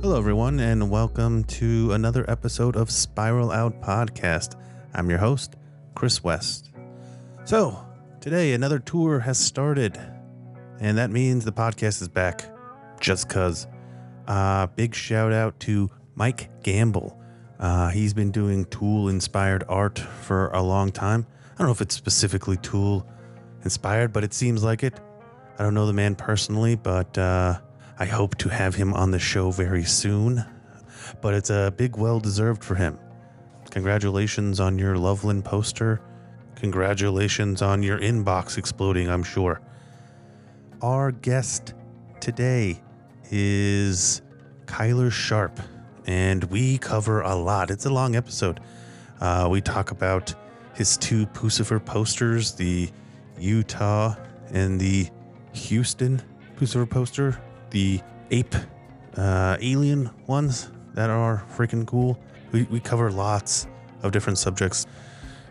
Hello, everyone, and welcome to another episode of Spiral Out Podcast. I'm your host, Chris West. So, today another tour has started, and that means the podcast is back just because. Uh, big shout out to Mike Gamble. Uh, he's been doing Tool inspired art for a long time. I don't know if it's specifically Tool inspired, but it seems like it. I don't know the man personally, but uh, I hope to have him on the show very soon. But it's a big well deserved for him. Congratulations on your Loveland poster. Congratulations on your inbox exploding, I'm sure. Our guest today is Kyler Sharp, and we cover a lot. It's a long episode. Uh, we talk about his two Puscifer posters, the Utah and the Houston Puscifer poster, the ape uh, alien ones that are freaking cool. We, we cover lots of different subjects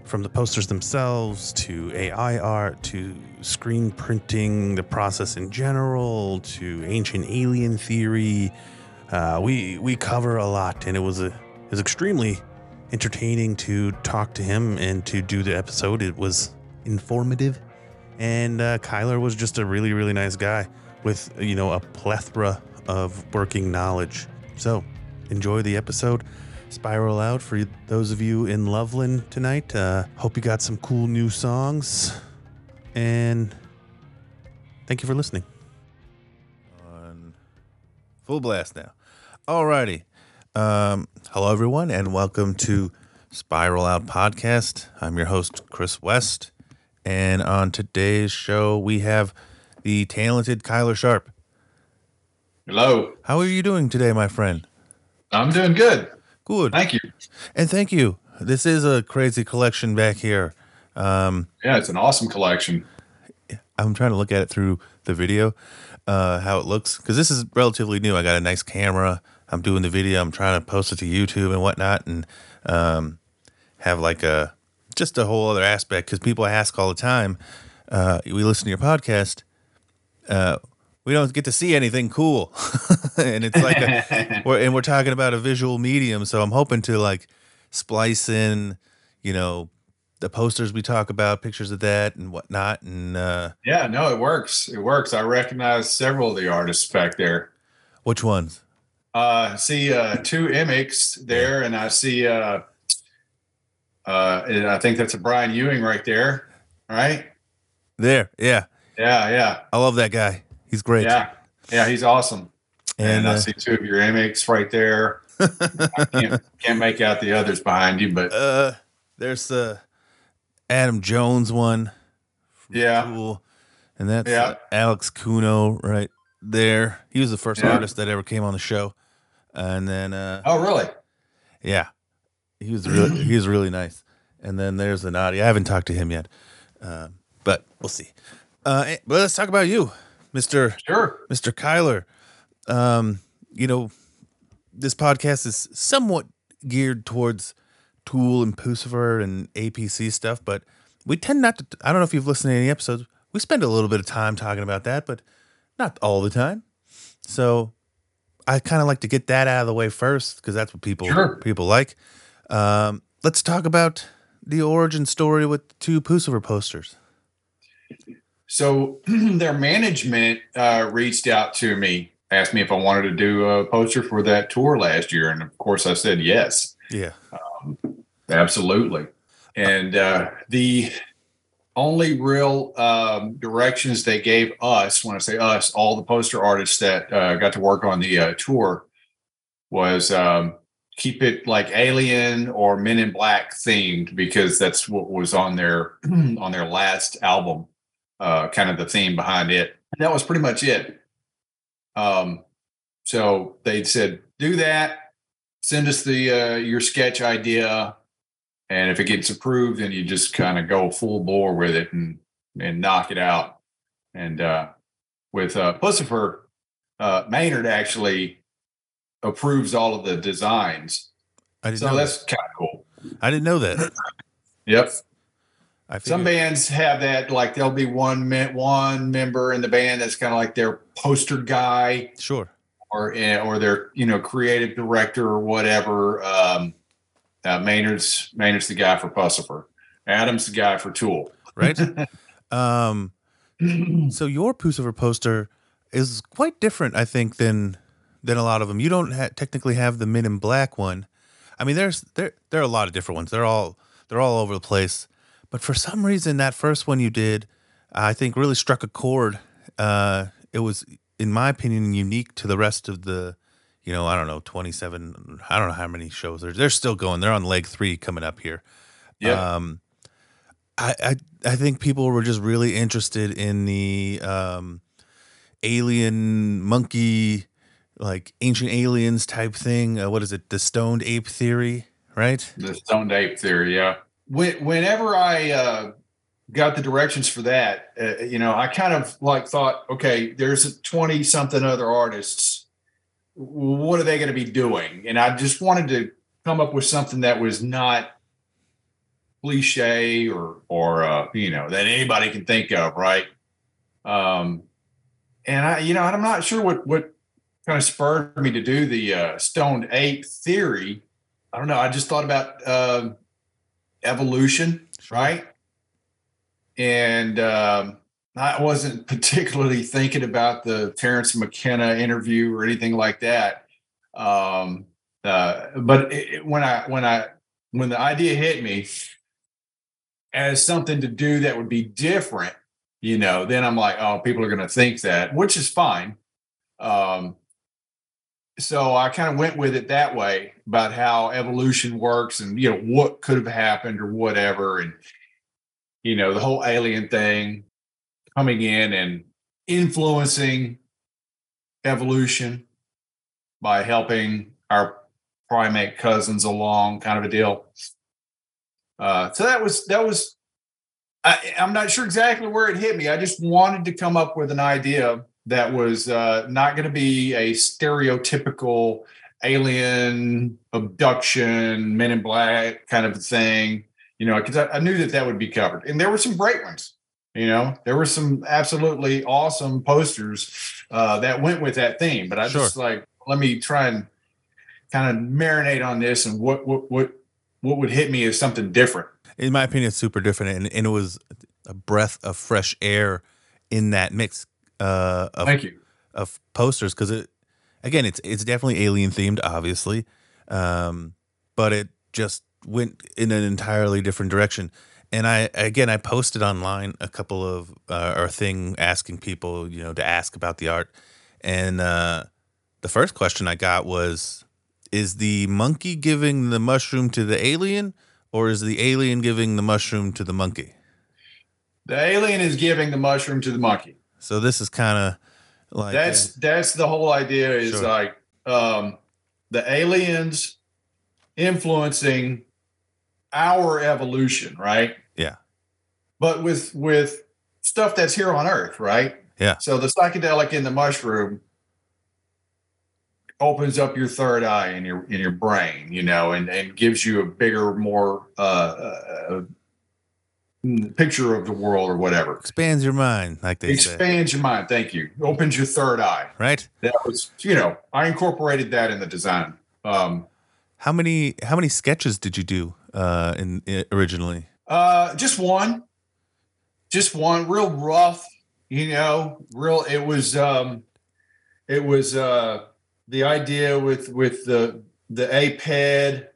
from the posters themselves to AI art to screen printing, the process in general to ancient alien theory. Uh, we we cover a lot, and it was a it was extremely entertaining to talk to him and to do the episode. It was informative, and uh, Kyler was just a really really nice guy with you know a plethora of working knowledge. So enjoy the episode spiral out for those of you in Loveland tonight. Uh, hope you got some cool new songs. And thank you for listening. On full blast now. Alrighty. Um, hello, everyone, and welcome to Spiral Out Podcast. I'm your host, Chris West. And on today's show, we have the talented Kyler Sharp. Hello. How are you doing today, my friend? I'm doing good. Good. Thank you. And thank you. This is a crazy collection back here. Um, Yeah, it's an awesome collection. I'm trying to look at it through the video, uh, how it looks, because this is relatively new. I got a nice camera. I'm doing the video. I'm trying to post it to YouTube and whatnot, and um, have like a just a whole other aspect. Because people ask all the time. Uh, we listen to your podcast. Uh, we don't get to see anything cool, and it's like, a, we're, and we're talking about a visual medium. So I'm hoping to like splice in, you know, the posters we talk about, pictures of that and whatnot, and uh, Yeah, no, it works. It works. I recognize several of the artists back there. which ones? Uh, I see uh, two Emeks there, and I see, uh, uh, and I think that's a Brian Ewing right there. Right? There, yeah, Yeah, yeah, I love that guy. He's great. yeah, yeah. He's awesome. And, and I uh, see two of your Emeks right there. I can't, can't make out the others behind you, but uh, there's the Adam Jones one. Yeah. Tool, and that's Yeah. uh, Alex Kuno right there. He was the first Yeah. artist that ever came on the show, and then uh, oh, really? yeah, he was really he was really nice. And then there's the Naughty. I haven't talked to him yet, um, but we'll see. Uh, eh, but let's talk about you, Mister Sure. Mr. Kyler. Um, you know, this podcast is somewhat geared towards Tool and Puscifer and APC stuff, but we tend not to. I don't know if you've listened to any episodes. We spend a little bit of time talking about that, but not all the time. So I kind of like to get that out of the way first because that's what people Sure. people like. Um, let's talk about the origin story with two Puscifer posters. So their management uh, reached out to me, asked me if I wanted to do a poster for that tour last year, and of course I said yes, Yeah, absolutely. And uh, the only real um, directions they gave us, when I say us, all the poster artists that uh, got to work on the uh, tour, was um, keep it like Alien or Men in Black themed because that's what was on their on their last album uh, kind of the theme behind it. And that was pretty much it. Um, so they said, do that, send us the uh, your sketch idea, and if it gets approved, then you just kind of go full bore with it and and knock it out. And uh, with uh, Pucifer, uh, Maynard actually approves all of the designs, I didn't so that's kind of cool. I didn't know that. Yep. I Some bands have that, like there'll be one one member in the band that's kind of like their poster guy. sure. or eh, or their you know creative director or whatever. Um, uh, Maynard's Maynard's the guy for Puscifer. Adam's the guy for Tool. right? um, so your Puscifer poster is quite different, I think, than than a lot of them. You don't ha- technically have the Men in Black one. I mean, there's there there are a lot of different ones. They're all they're all over the place. But for some reason, that first one you did, I think, really struck a chord. Uh, it was, in my opinion, unique to the rest of the, you know, I don't know, twenty seven. I don't know how many shows they're they're still going. They're on leg three coming up here. Yeah. Um, I, I I think people were just really interested in the um, alien monkey, like ancient aliens type thing. Uh, what is it? The stoned ape theory, right? The stoned ape theory, yeah. When, whenever I uh, got the directions for that, uh, you know, I kind of like thought, okay, there's 20 something other artists. What are they going to be doing? And I just wanted to come up with something that was not cliche or, or, uh, you know, that anybody can think of, right? Um, and I, you know, I'm not sure what, what kind of spurred me to do the uh, stoned ape theory. I don't know. I just thought about, uh, evolution, right? And um, I wasn't particularly thinking about the Terence McKenna interview or anything like that. Um, uh, but it, when I when I when the idea hit me as something to do that would be different, you know, then I'm like, oh, people are going to think that, which is fine. Um, so I kind of went with it that way about how evolution works and you know what could have happened or whatever and you know the whole alien thing coming in and influencing evolution by helping our primate cousins along kind of a deal. Uh, so that was that was I, i'm not sure exactly where it hit me. I just wanted to come up with an idea that was uh, not going to be a stereotypical alien abduction, Men in Black kind of thing. You know, because I, I, knew that that would be covered, and there were some great ones. You know, there were some absolutely awesome posters uh, that went with that theme. But I sure. just like let me try and kind of marinate on this and what what what what would hit me is something different. In my opinion, it's super different, and, and it was a breath of fresh air in that mix uh, of, Thank you. of posters because it again it's it's definitely alien themed, obviously, um, but it just went in an entirely different direction. And I again I posted online a couple of uh, our thing asking people you know to ask about the art, and uh, the first question I got was, "Is the monkey giving the mushroom to the alien, or is the alien giving the mushroom to the monkey?" The alien is giving the mushroom to the monkey. So this is kind of like that's a, that's the whole idea is sure. like um, the aliens influencing our evolution, right? Yeah. But with with stuff that's here on Earth, right? Yeah. So the psychedelic in the mushroom opens up your third eye in your in your brain, you know, and and gives you a bigger, more uh, uh, picture of the world or whatever. Expands your mind, like they Expands say. your mind. Thank you. Opens your third eye. Right. That was, you know, I incorporated that in the design. Um, how many how many sketches did you do uh, in, in originally? Uh, just one. Just one, real rough. You know, real. It was. Um, it was uh, the idea with with the the ape head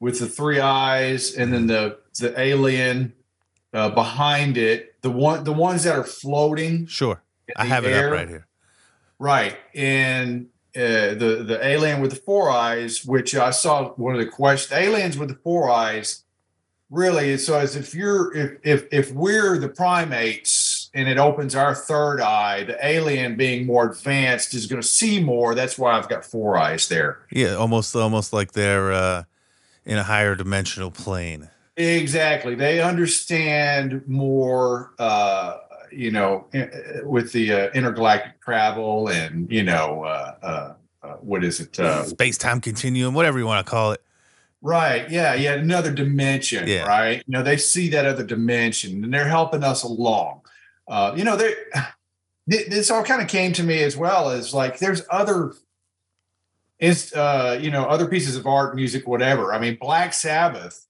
with the three eyes and then the the alien uh, behind it, the one the ones that are floating. Sure, I have air, it up right here. Right, and uh, the the alien with the four eyes, which I saw one of the questions. Aliens with the four eyes, really. So as if you're if if if we're the primates and it opens our third eye, the alien being more advanced is going to see more. That's why I've got four eyes there. Yeah, almost almost like they're uh, in a higher dimensional plane. Exactly. They understand more, uh, you know, with the uh, intergalactic travel and, you know, uh, uh, uh what is it? Uh, Space time continuum, whatever you want to call it. Right. Yeah. Yeah. Another dimension. Yeah. Right. You know, they see that other dimension and they're helping us along. Uh, you know, they this all kind of came to me as well as like there's other it's uh, you know other pieces of art, music, whatever. I mean, Black Sabbath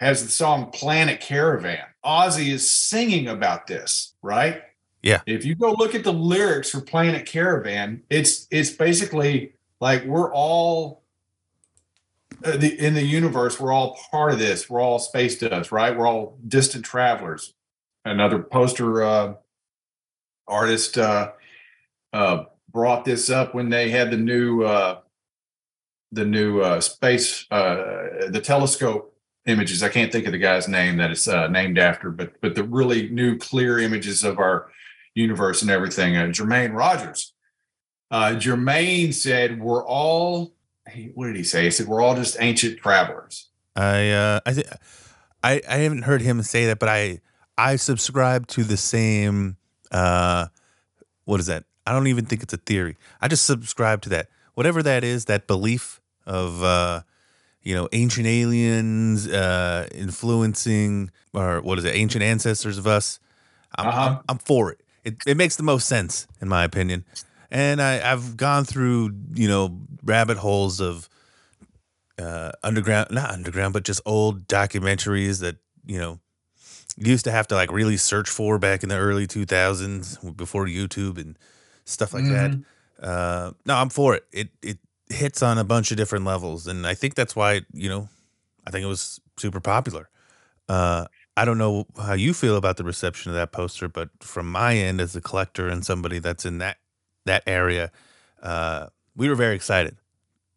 has the song Planet Caravan. Ozzy is singing about this, right? Yeah. If you go look at the lyrics for Planet Caravan, it's it's basically like we're all uh, the, in the universe. We're all part of this. We're all space dust, right? We're all distant travelers. Another poster uh, artist uh, uh, brought this up when they had the new uh, the new uh, space uh, the telescope images. I can't think of the guy's name that it's uh, named after, but but the really new clear images of our universe and everything. Uh, Jermaine Rogers. Uh, Jermaine said, "We're all." What did he say? He said, "We're all just ancient travelers." I uh, I think I I haven't heard him say that, but I I subscribe to the same. Uh, what is that? I don't even think it's a theory. I just subscribe to that. Whatever that is, that belief of uh, you know ancient aliens uh, influencing or what is it? Ancient ancestors of us. I'm, Uh-huh. I'm, I'm for it. it. It makes the most sense in my opinion. And I, I've gone through you know rabbit holes of uh, underground, not underground, but just old documentaries that you know used to have to like really search for back in the early 2000s before YouTube and stuff like that. Uh, no, I'm for it. It it hits on a bunch of different levels, and I think that's why you know I think it was super popular. Uh, I don't know how you feel about the reception of that poster, but from my end as a collector and somebody that's in that that area, uh, we were very excited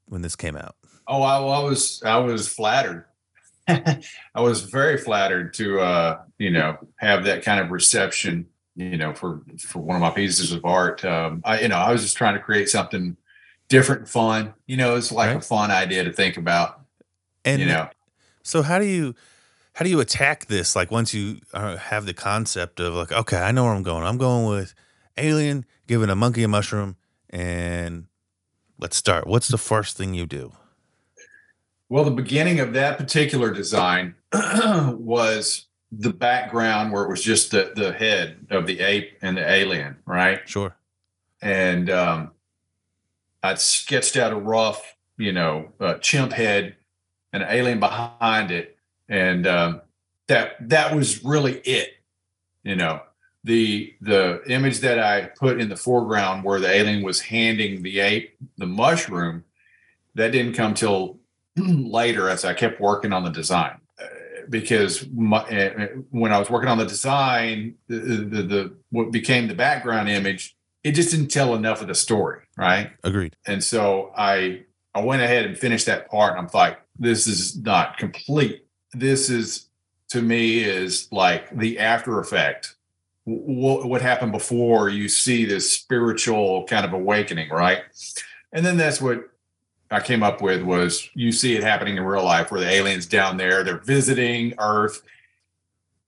when this came out. Oh, I, I was I was flattered. I was very flattered to uh, you know have that kind of reception. You know, for for one of my pieces of art. Um, I you know I was just trying to create something different, fun. You know, it's like a fun idea to think about. And you know, So how do you how do you attack this? Like once you uh, have the concept of like, okay, I know where I'm going. I'm going with alien giving a monkey a mushroom, and let's start. What's the first thing you do? Well, the beginning of that particular design was the background where it was just the the head of the ape and the alien, right? Sure. And um, I sketched out a rough, you know, uh, chimp head and an alien behind it, and um, that that was really it. You know, the the image that I put in the foreground where the alien was handing the ape the mushroom, that didn't come till later as I kept working on the design. Uh, Because my, uh, when I was working on the design, the, the the what became the background image, it just didn't tell enough of the story, right? Agreed. And so I I went ahead and finished that part, and I'm like, this is not complete. This is to me is like the after effect. What what happened before you see this spiritual kind of awakening, right? And then that's what I came up with was you see it happening in real life where the aliens down there they're visiting Earth,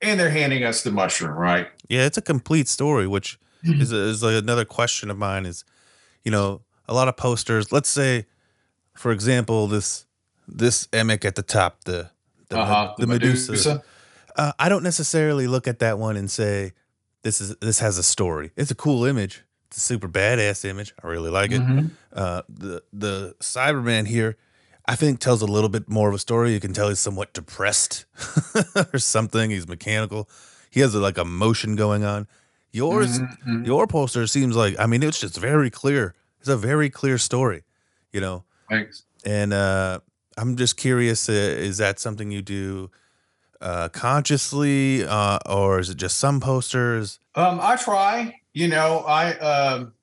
and they're handing us the mushroom, right? Yeah, it's a complete story, which is, is like another question of mine. Is you know a lot of posters. Let's say, for example, this this Emek at the top, the the, uh-huh. the Medusa. Uh, I don't necessarily look at that one and say this is this has a story. It's a cool image. It's a super badass image. I really like it. Mhm. Uh, the the Cyberman here, I think tells a little bit more of a story. You can tell he's somewhat depressed or something. He's mechanical. He has like a motion going on. Yours, Mhm. your poster seems like I mean it's just very clear. It's a very clear story, you know. Thanks. And uh, I'm just curious: uh, is that something you do uh, consciously, uh, or is it just some posters? Um, I try. You know, I um,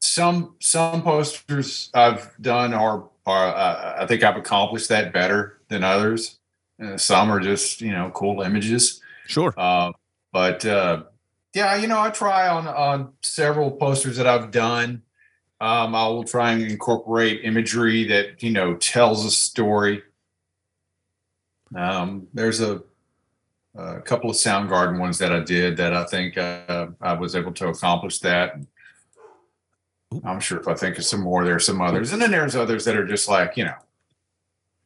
some some posters I've done are are uh, I think I've accomplished that better than others. Uh, some are just you know cool images. Sure. Uh, but uh, yeah, you know, I try on on several posters that I've done. Um, I will try and incorporate imagery that you know tells a story. Um, there's a, a couple of Soundgarden ones that I did that I think uh, I was able to accomplish that. I'm sure if I think of some more, there's some others, and then there's others that are just like you know,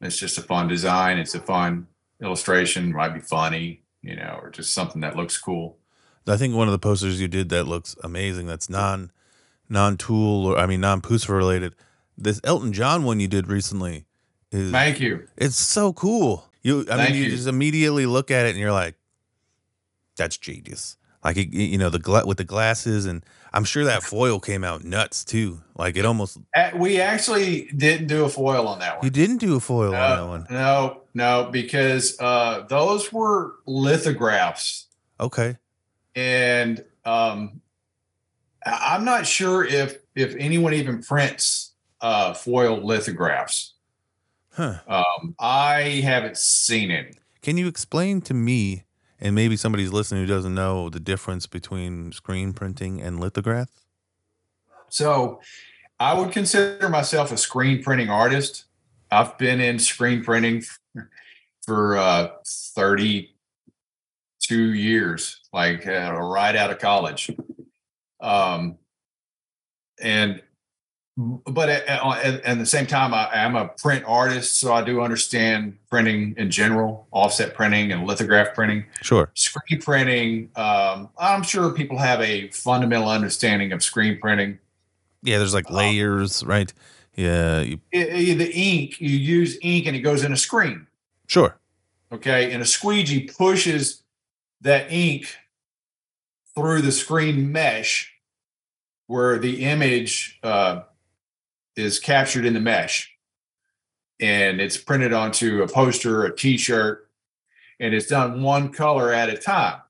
it's just a fun design, it's a fun illustration, might be funny, you know, or just something that looks cool. I think one of the posters you did that looks amazing. That's non non tool or I mean non Pusa related. this Elton John one you did recently is Thank you. it's so cool. You, I Thank mean, you, you. just immediately look at it and you're like, that's genius. Like it- you know the gla- with the glasses, and I'm sure that foil came out nuts too. Like it almost Uh, We actually didn't do a foil on that one. you didn't do a foil on that one. no, no, because uh, those were lithographs, Okay, and um, I'm not sure if if anyone even prints uh, foil lithographs. huh? Um, I haven't seen any. Can you explain to me, and maybe somebody's listening who doesn't know the difference between screen printing and lithograph? So, I would consider myself a screen printing artist. I've been in screen printing for uh, 32 years, like uh, right out of college. Um, and but at, at, at the same time, I am a print artist, so I do understand printing in general, offset printing and lithograph printing. Sure. Screen printing, um, I'm sure people have a fundamental understanding of screen printing. Yeah, there's like layers, right? Yeah, you, I- I- the ink, you use ink and it goes in a screen. sure. Okay. And a squeegee pushes that ink through the screen mesh where the image uh, is captured in the mesh. And it's printed onto a poster, a t shirt, and it's done one color at a time.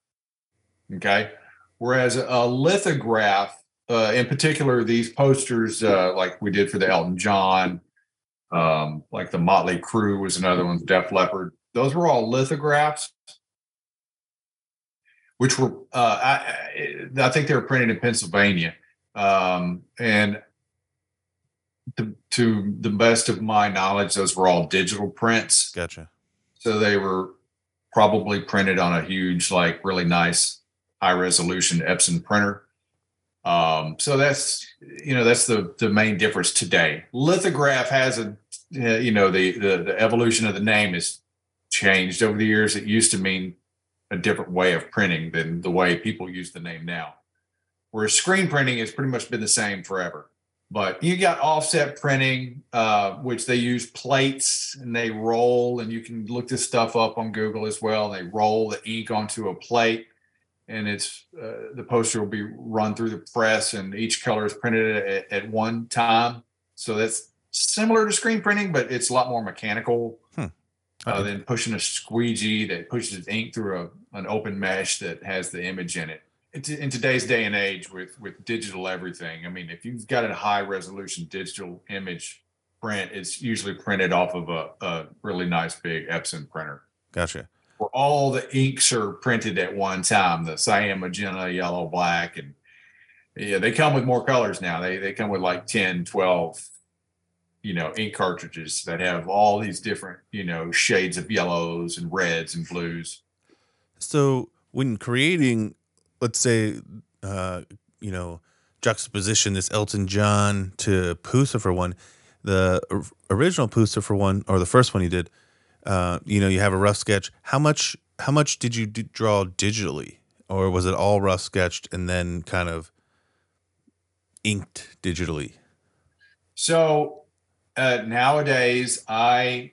Okay. Whereas a lithograph, uh, in particular, these posters, uh, like we did for the Elton John, um, like the Motley Crue was another one, Def Leppard. Those were all lithographs, which were uh, I, I think they were printed in Pennsylvania, um, and to, to the best of my knowledge, those were all digital prints. Gotcha. So they were probably printed on a huge, like really nice high resolution Epson printer. Um, so that's you know that's the the main difference today. Lithograph has a you know the, the the evolution of the name has changed over the years. It used to mean a different way of printing than the way people use the name now. Whereas screen printing has pretty much been the same forever. But you got offset printing, uh, which they use plates and they roll, and you can look this stuff up on Google as well. They roll the ink onto a plate, and it's uh, the poster will be run through the press, and each color is printed at, at one time. So that's similar to screen printing, but it's a lot more mechanical uh, Oh, okay. than pushing a squeegee that pushes ink through a, an open mesh that has the image in it. In, in today's day and age, with with digital everything, I mean, if you've got a high resolution digital image print, it's usually printed off of a, a really nice big Epson printer Gotcha. where all the inks are printed at one time the cyan magenta yellow black and yeah they come with more colors now they they come with like 10 12 you know ink cartridges that have all these different you know shades of yellows and reds and blues So when creating, let's say, uh, you know, juxtaposition this Elton John to Puscifer one, the or- original Puscifer one or the first one you did, uh, you know, you have a rough sketch. How much? How much did you d- draw digitally, or was it all rough sketched and then kind of inked digitally? so uh, nowadays i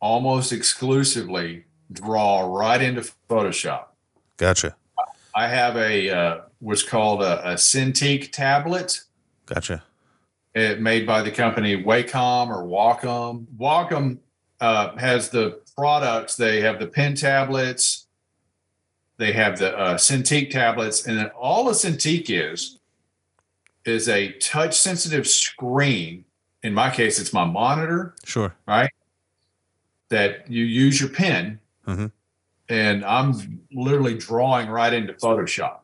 almost exclusively draw right into photoshop Gotcha. i have a uh, what's called a, a cintiq tablet Gotcha. it made by the company Wacom or Wacom. Wacom uh, has the products. They have the pen tablets. They have the uh, Cintiq tablets, and then all a Cintiq is is a touch sensitive screen. In my case, it's my monitor Sure. Right. That you use your pen, Mhm. and I'm literally drawing right into Photoshop.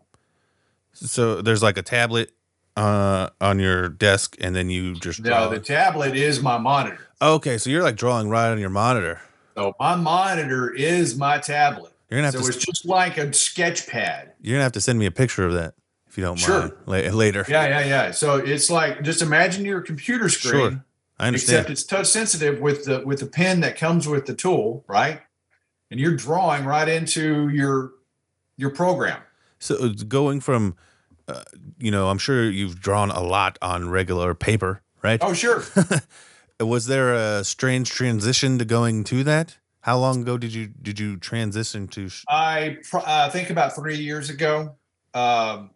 So there's like a tablet uh, on your desk, and then you just draw. Now the tablet is my monitor. okay, so you're like drawing right on your monitor. So my monitor is my tablet. You're gonna have So to. it's just like a sketch pad. You're gonna have to send me a picture of that if you don't Sure. mind la- later. Yeah, yeah, yeah. So it's like just imagine your computer screen, Sure. I understand. except it's touch sensitive with the with the pen that comes with the tool, right? And you're drawing right into your your program. So going from, uh, you know, I'm sure you've drawn a lot on regular paper, right? Oh, sure. Was there a strange transition to going to that? How long ago did you did you transition to? Sh- I pr- uh, think about three years ago. Um,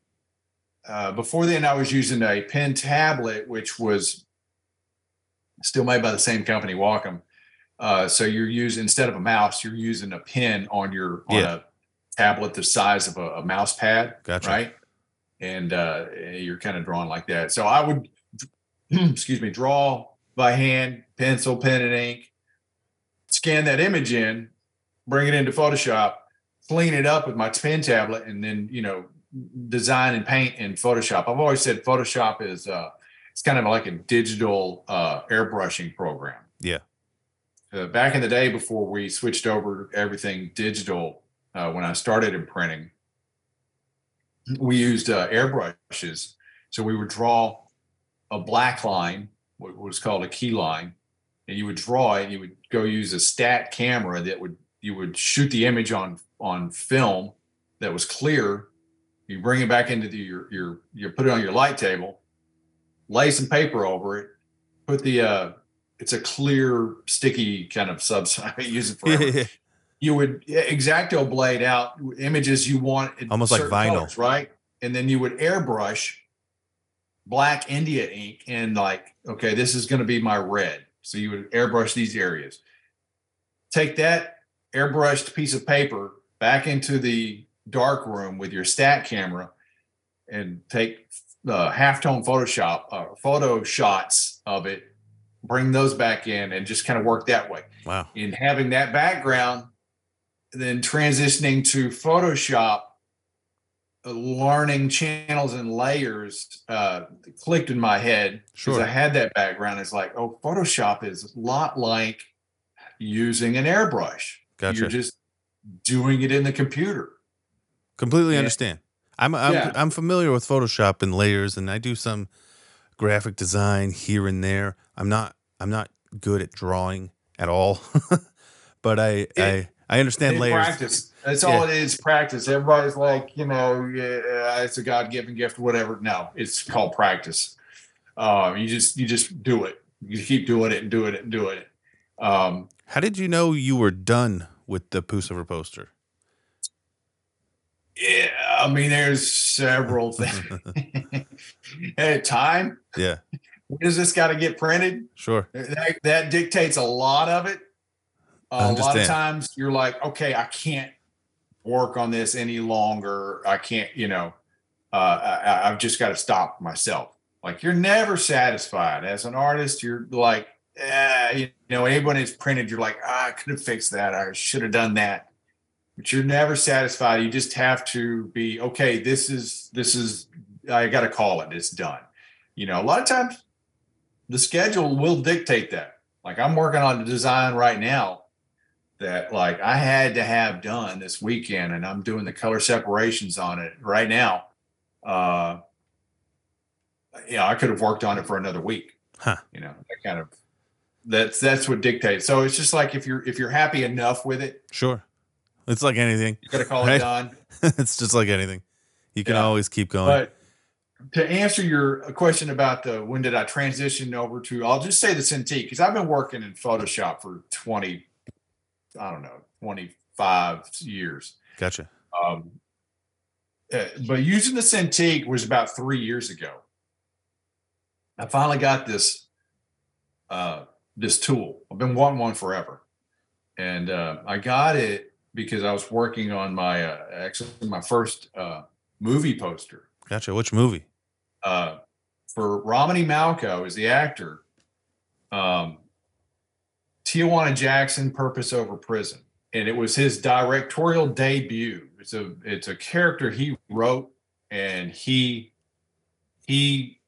uh, before then, I was using a pen tablet, which was still made by the same company, Wacom. Uh, so you're using instead of a mouse, you're using a pen on your on Yeah. a tablet the size of a, a mouse pad, Gotcha. right? And uh, you're kind of drawing like that. So I would, excuse me, draw by hand, pencil, pen, and ink. Scan that image in, bring it into Photoshop, clean it up with my pen tablet, and then you know design and paint in Photoshop. I've always said Photoshop is uh, it's kind of like a digital uh, airbrushing program. Yeah. Uh, back in the day, before we switched over everything digital, uh, when I started in printing, we used uh, airbrushes. So we would draw a black line, what was called a key line, and you would draw it. You would go use a stat camera that would you would shoot the image on on film that was clear. You bring it back into the, your your you put it on your light table, lay some paper over it, put the uh, it's a clear sticky kind of substance. I use it forever you would exacto blade out images you want Almost like vinyl. colors, right? And then you would airbrush black India ink and like, okay, this is going to be my red. So you would airbrush these areas. Take that airbrushed piece of paper back into the dark room with your stat camera and take uh, halftone Photoshop uh, photo shots of it, bring those back in and just kind of work that way wow. in having that background, then transitioning to Photoshop, uh, learning channels and layers uh, clicked in my head because Sure. I had that background. It's like, oh, Photoshop is a lot like using an airbrush. Gotcha. You're just doing it in the computer. Completely Yeah. understand. I'm I'm Yeah. I'm familiar with Photoshop and layers, and I do some graphic design here and there. I'm not I'm not good at drawing at all, but I I I understand layers. Practice. That's all it is. Practice. Everybody's like, you know, yeah, it's a God given gift, whatever. No, it's called practice. Um, you just you just do it. You keep doing it and doing it and doing it. Um, How did you know you were done with the Puscifer poster? Yeah, I mean, there's several things. At time, Yeah, when does this got to get printed? sure. That, that dictates a lot of it. Uh, a lot of times you're like, okay, I can't work on this any longer. I can't, you know, uh, I, I've just got to stop myself. Like you're never satisfied as an artist. You're like, eh, you know, anyone that's printed, you're like, ah, I could have fixed that. I should have done that. But you're never satisfied. You just have to be okay. This is this is. I got to call it. It's done. You know, a lot of times the schedule will dictate that. Like I'm working on a design right now that like I had to have done this weekend and I'm doing the color separations on it right now. Uh yeah, I could have worked on it for another week. Huh. You know, that kind of that's that's what dictates. So it's just like if you're if you're happy enough with it, Sure. It's like anything. you gotta call Right. it done. it's just like anything. You can Yeah. always keep going. But to answer your question about the when did I transition over to, I'll just say the Cintiq because I've been working in Photoshop for 20, I don't know, 25 years. gotcha. Um, uh, but using the Cintiq was about three years ago. I finally got this uh, this tool. I've been wanting one forever, and uh, I got it because I was working on my uh, actually my first uh, movie poster Gotcha. Which movie? uh, for Romany Malco is the actor. Um, Tijuana Jackson, Purpose Over Prison, and it was his directorial debut. It's a it's a character he wrote, and he he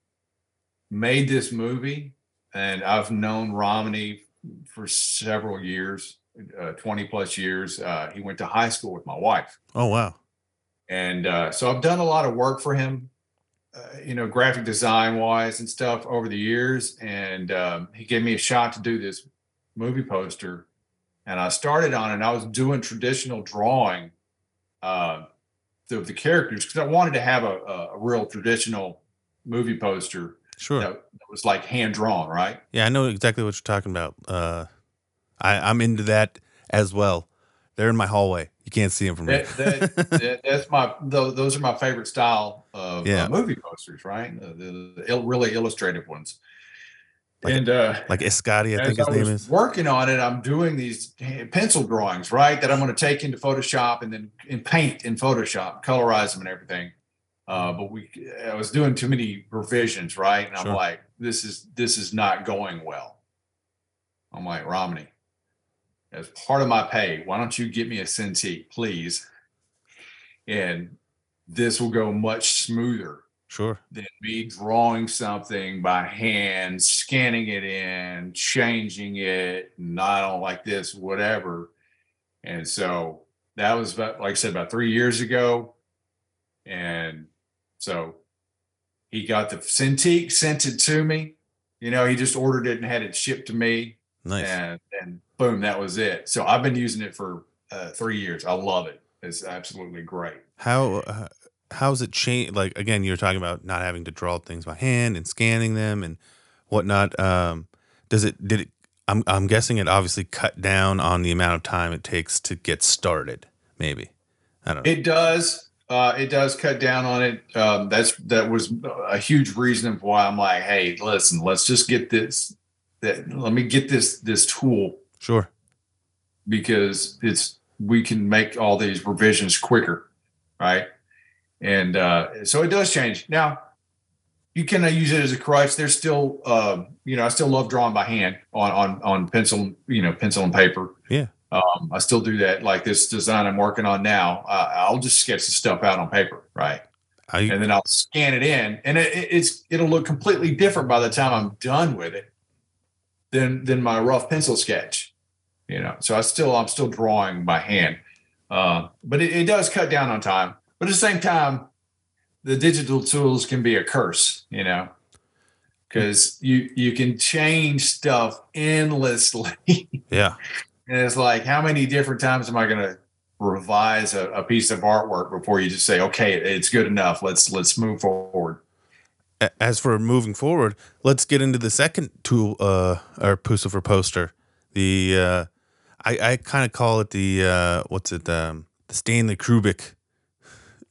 made this movie. And I've known Romany for several years, uh, twenty plus years. Uh, he went to high school with my wife Oh wow. and uh, so I've done a lot of work for him, uh, you know, graphic design wise and stuff over the years. And um, he gave me a shot to do this movie poster, and I started on it. And I was doing traditional drawing uh, of the characters because I wanted to have a, a, a real traditional movie poster. Sure. that, that was like hand drawn, right? Yeah, I know exactly what you're talking about. I, I'm into that as well. They're in my hallway. You can't see them from here. That, that, that, that's my tho- those are my favorite style of Yeah. uh, movie posters, right? The, the il- really illustrative ones. Like- and uh, like Escotti, I think his I name was is. working on it, I'm doing these pencil drawings, right? That I'm going to take into Photoshop and then and paint in Photoshop, colorize them and everything. Uh, but we, I was doing too many revisions, right? And I'm Sure. like, this is this is not going well. I'm like, Romany, as part of my pay, why don't you get me a Cintiq, please? And this will go much smoother Sure. than me drawing something by hand, scanning it in, changing it, not on like this, whatever. And so that was about, like I said, about three years ago. And so he got the Cintiq, sent it to me. You know, he just ordered it and had it shipped to me. Nice. And, and boom, that was it. So I've been using it for uh, three years. I love it. It's absolutely great. How uh, how's it change? Like again, you're talking about not having to draw things by hand and scanning them and whatnot. Um, does it? Did it? I'm I'm guessing it obviously cut down on the amount of time it takes to get started. Maybe I don't know. It does. Uh, it does cut down on it. Um, that's that was a huge reason why I'm like, hey, listen, let's just get this. That let me get this this tool sure. because it's we can make all these revisions quicker, right? And uh, so it does change. Now you can uh, use it as a crutch. There's still, uh, you know, I still love drawing by hand on on on pencil, you know, pencil and paper. Yeah. Um, I still do that. Like this design I'm working on now, uh, I'll just sketch the stuff out on paper, right? I and then I'll scan it in, and it- it's it'll look completely different by the time I'm done with it than than my rough pencil sketch. You know, so I still I'm still drawing by hand, uh, but it, it does cut down on time. But at the same time, the digital tools can be a curse. You know, because you you can change stuff endlessly, yeah. and it's like how many different times am I going to revise a, a piece of artwork before you just say okay it's good enough let's let's move forward As for moving forward, let's get into the second tool uh or Puscifer poster. The uh I I kind of call it the uh what's it um the Stanley Kubrick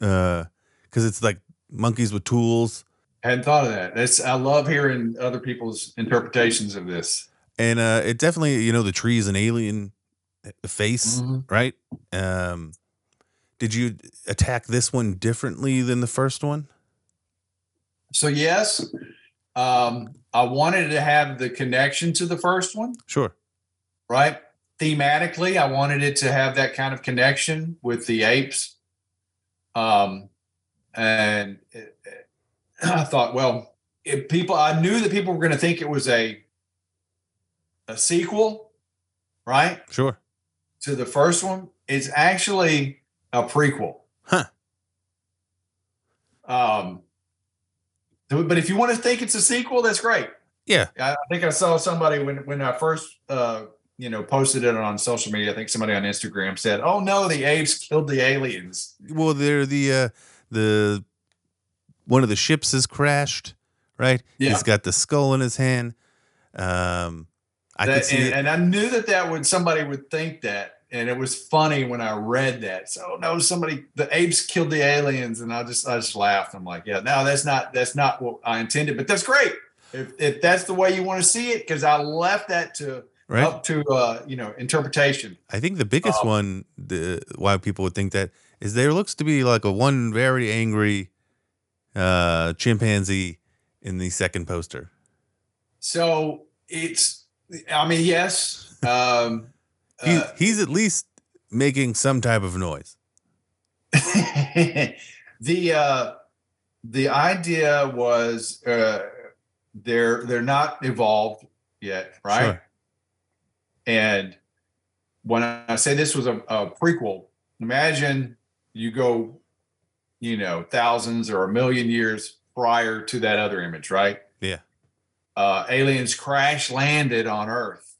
uh cuz it's like monkeys with tools I hadn't thought of that that's i love hearing other people's interpretations of this and uh it definitely you know the tree is an alien uh, face, right? Um did you attack this one differently than the first one? so yes um i wanted to have the connection to the first one Sure. right thematically i wanted it to have that kind of connection with the apes um and it, it- i thought well if people i knew that people were going to think it was a a sequel right Sure. to the first one it's actually a prequel Huh. um but if you want to think it's a sequel that's great Yeah. I I think I saw somebody when when I first uh you know posted it on social media. I think somebody on Instagram said, "Oh no, the apes killed the aliens." Well, they're the uh the one of the ships has crashed, right? Yeah. He's got the skull in his hand. Um I That- could see and, and I knew that that would somebody would think that, and it was funny when I read that. So no, somebody the apes killed the aliens, and I just I just laughed. I'm like, yeah, no, that's not that's not what I intended, but that's great. If, if that's the way you want to see it, because I left that to right? up to uh, you know interpretation. I think the biggest Um, one, the why people would think that is there looks to be like a one very angry uh chimpanzee in the second poster. So it's, I mean, yes. Um, He, uh, he's at least making some type of noise. the uh, the idea was uh, they're they're not evolved yet, right? Sure. And when I say this was a, a prequel, imagine you go, you know, thousands or a million years prior to that other image, right? Yeah. Uh, aliens crash landed on Earth,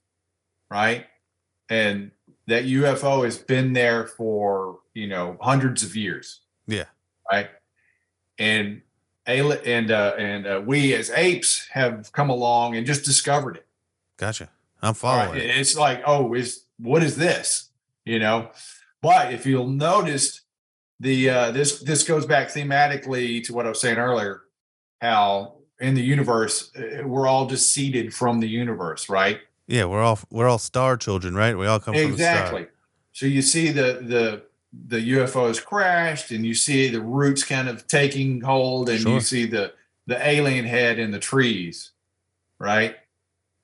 right? And that UFO has been there for, you know, hundreds of years Yeah. right? And and uh, and uh, we as apes have come along and just discovered it. Gotcha. I'm following. right. It's like, oh, is what is this? You know, but if you'll notice, the uh, this this goes back thematically to what I was saying earlier, how in the universe uh, we're all just seeded from the universe, right? Yeah, we're all we're all star children, right? We all come from exactly. So you see the the the UFOs crashed, and you see the roots kind of taking hold, and Sure. you see the the alien head in the trees, right?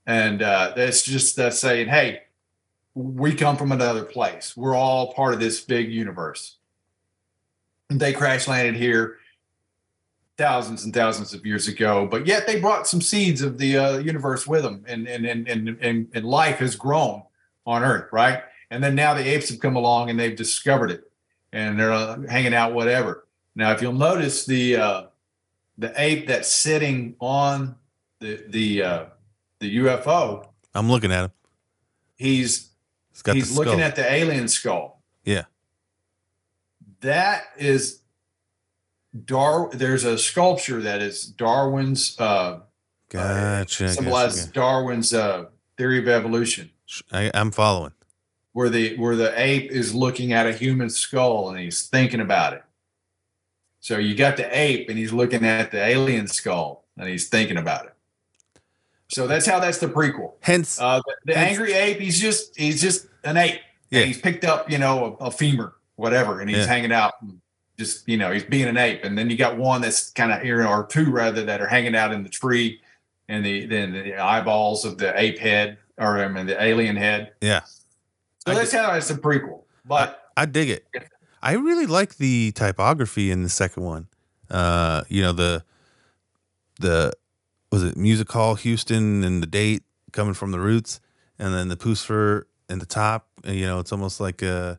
And uh, that's just that's saying, hey, we come from another place. We're all part of this big universe. And they crash landed here thousands and thousands of years ago, but yet they brought some seeds of the uh, universe with them, and and and and and, and life has grown on Earth, right? And then now the apes have come along and they've discovered it, and they're uh, hanging out, whatever. Now, if you'll notice the uh, the ape that's sitting on the the uh, the UFO, I'm looking at him. he's He's got he's the looking at the alien skull. Yeah. That is Dar. There's a sculpture that is Darwin's uh, gotcha. symbolizes gotcha. Darwin's uh, theory of evolution. I, I'm following. where the where the ape is looking at a human skull and he's thinking about it. So you got the ape and he's looking at the alien skull and he's thinking about it. So that's how that's the prequel. Hence, Uh, the, the Hence- angry ape, he's just he's just an ape. Yeah. He's picked up, you know, a, a femur, whatever, and he's Yeah. hanging out. Just you know, he's being an ape. And then you got one that's kind of here or two rather that are hanging out in the tree, and the then the eyeballs of the ape head or I mean the alien head. yeah, So I that's how it's a prequel. But I dig it. I really like the typography in the second one. Uh, you know the the was it Music Hall Houston and the date coming from the roots, and then the Puscifer in the top. and, You know, it's almost like uh,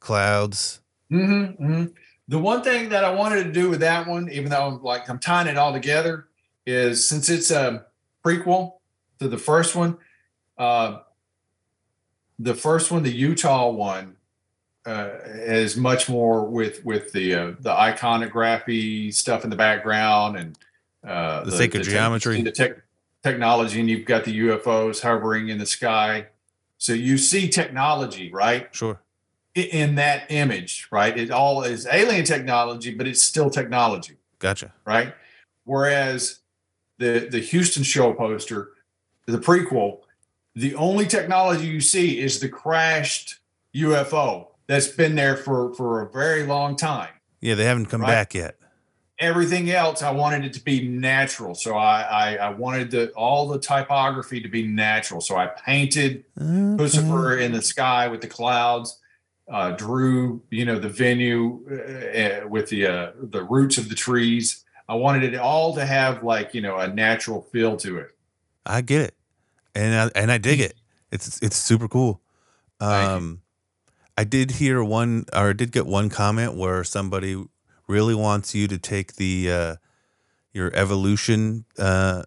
clouds. Mhm, mhm. the one thing that I wanted to do with that one, even though I'm like I'm tying it all together, is since it's a prequel to the first one, uh, the first one, the Utah one, uh, is much more with with the uh, the iconography stuff in the background and uh, The sacred tech- geometry. the tech, technology, and you've got the UFOs hovering in the sky. So you see technology, right? Sure. in that image, right? It all is alien technology, but it's still technology, Gotcha. right? Whereas the the Houston show poster, the prequel, the only technology you see is the crashed UFO that's been there for for a very long time. Yeah, they haven't come Right. back yet. Everything else, I wanted it to be natural, so I I, I wanted the all the typography to be natural. So I painted Okay. Puscifer in the sky with the clouds. Uh, drew, you know, the venue uh, uh, with the uh, the roots of the trees. I wanted it all to have like you know a natural feel to it. I get it, and I, and I dig it. It's it's super cool. Um, I did hear one, or I did get one comment where somebody really wants you to take the uh, your evolution uh,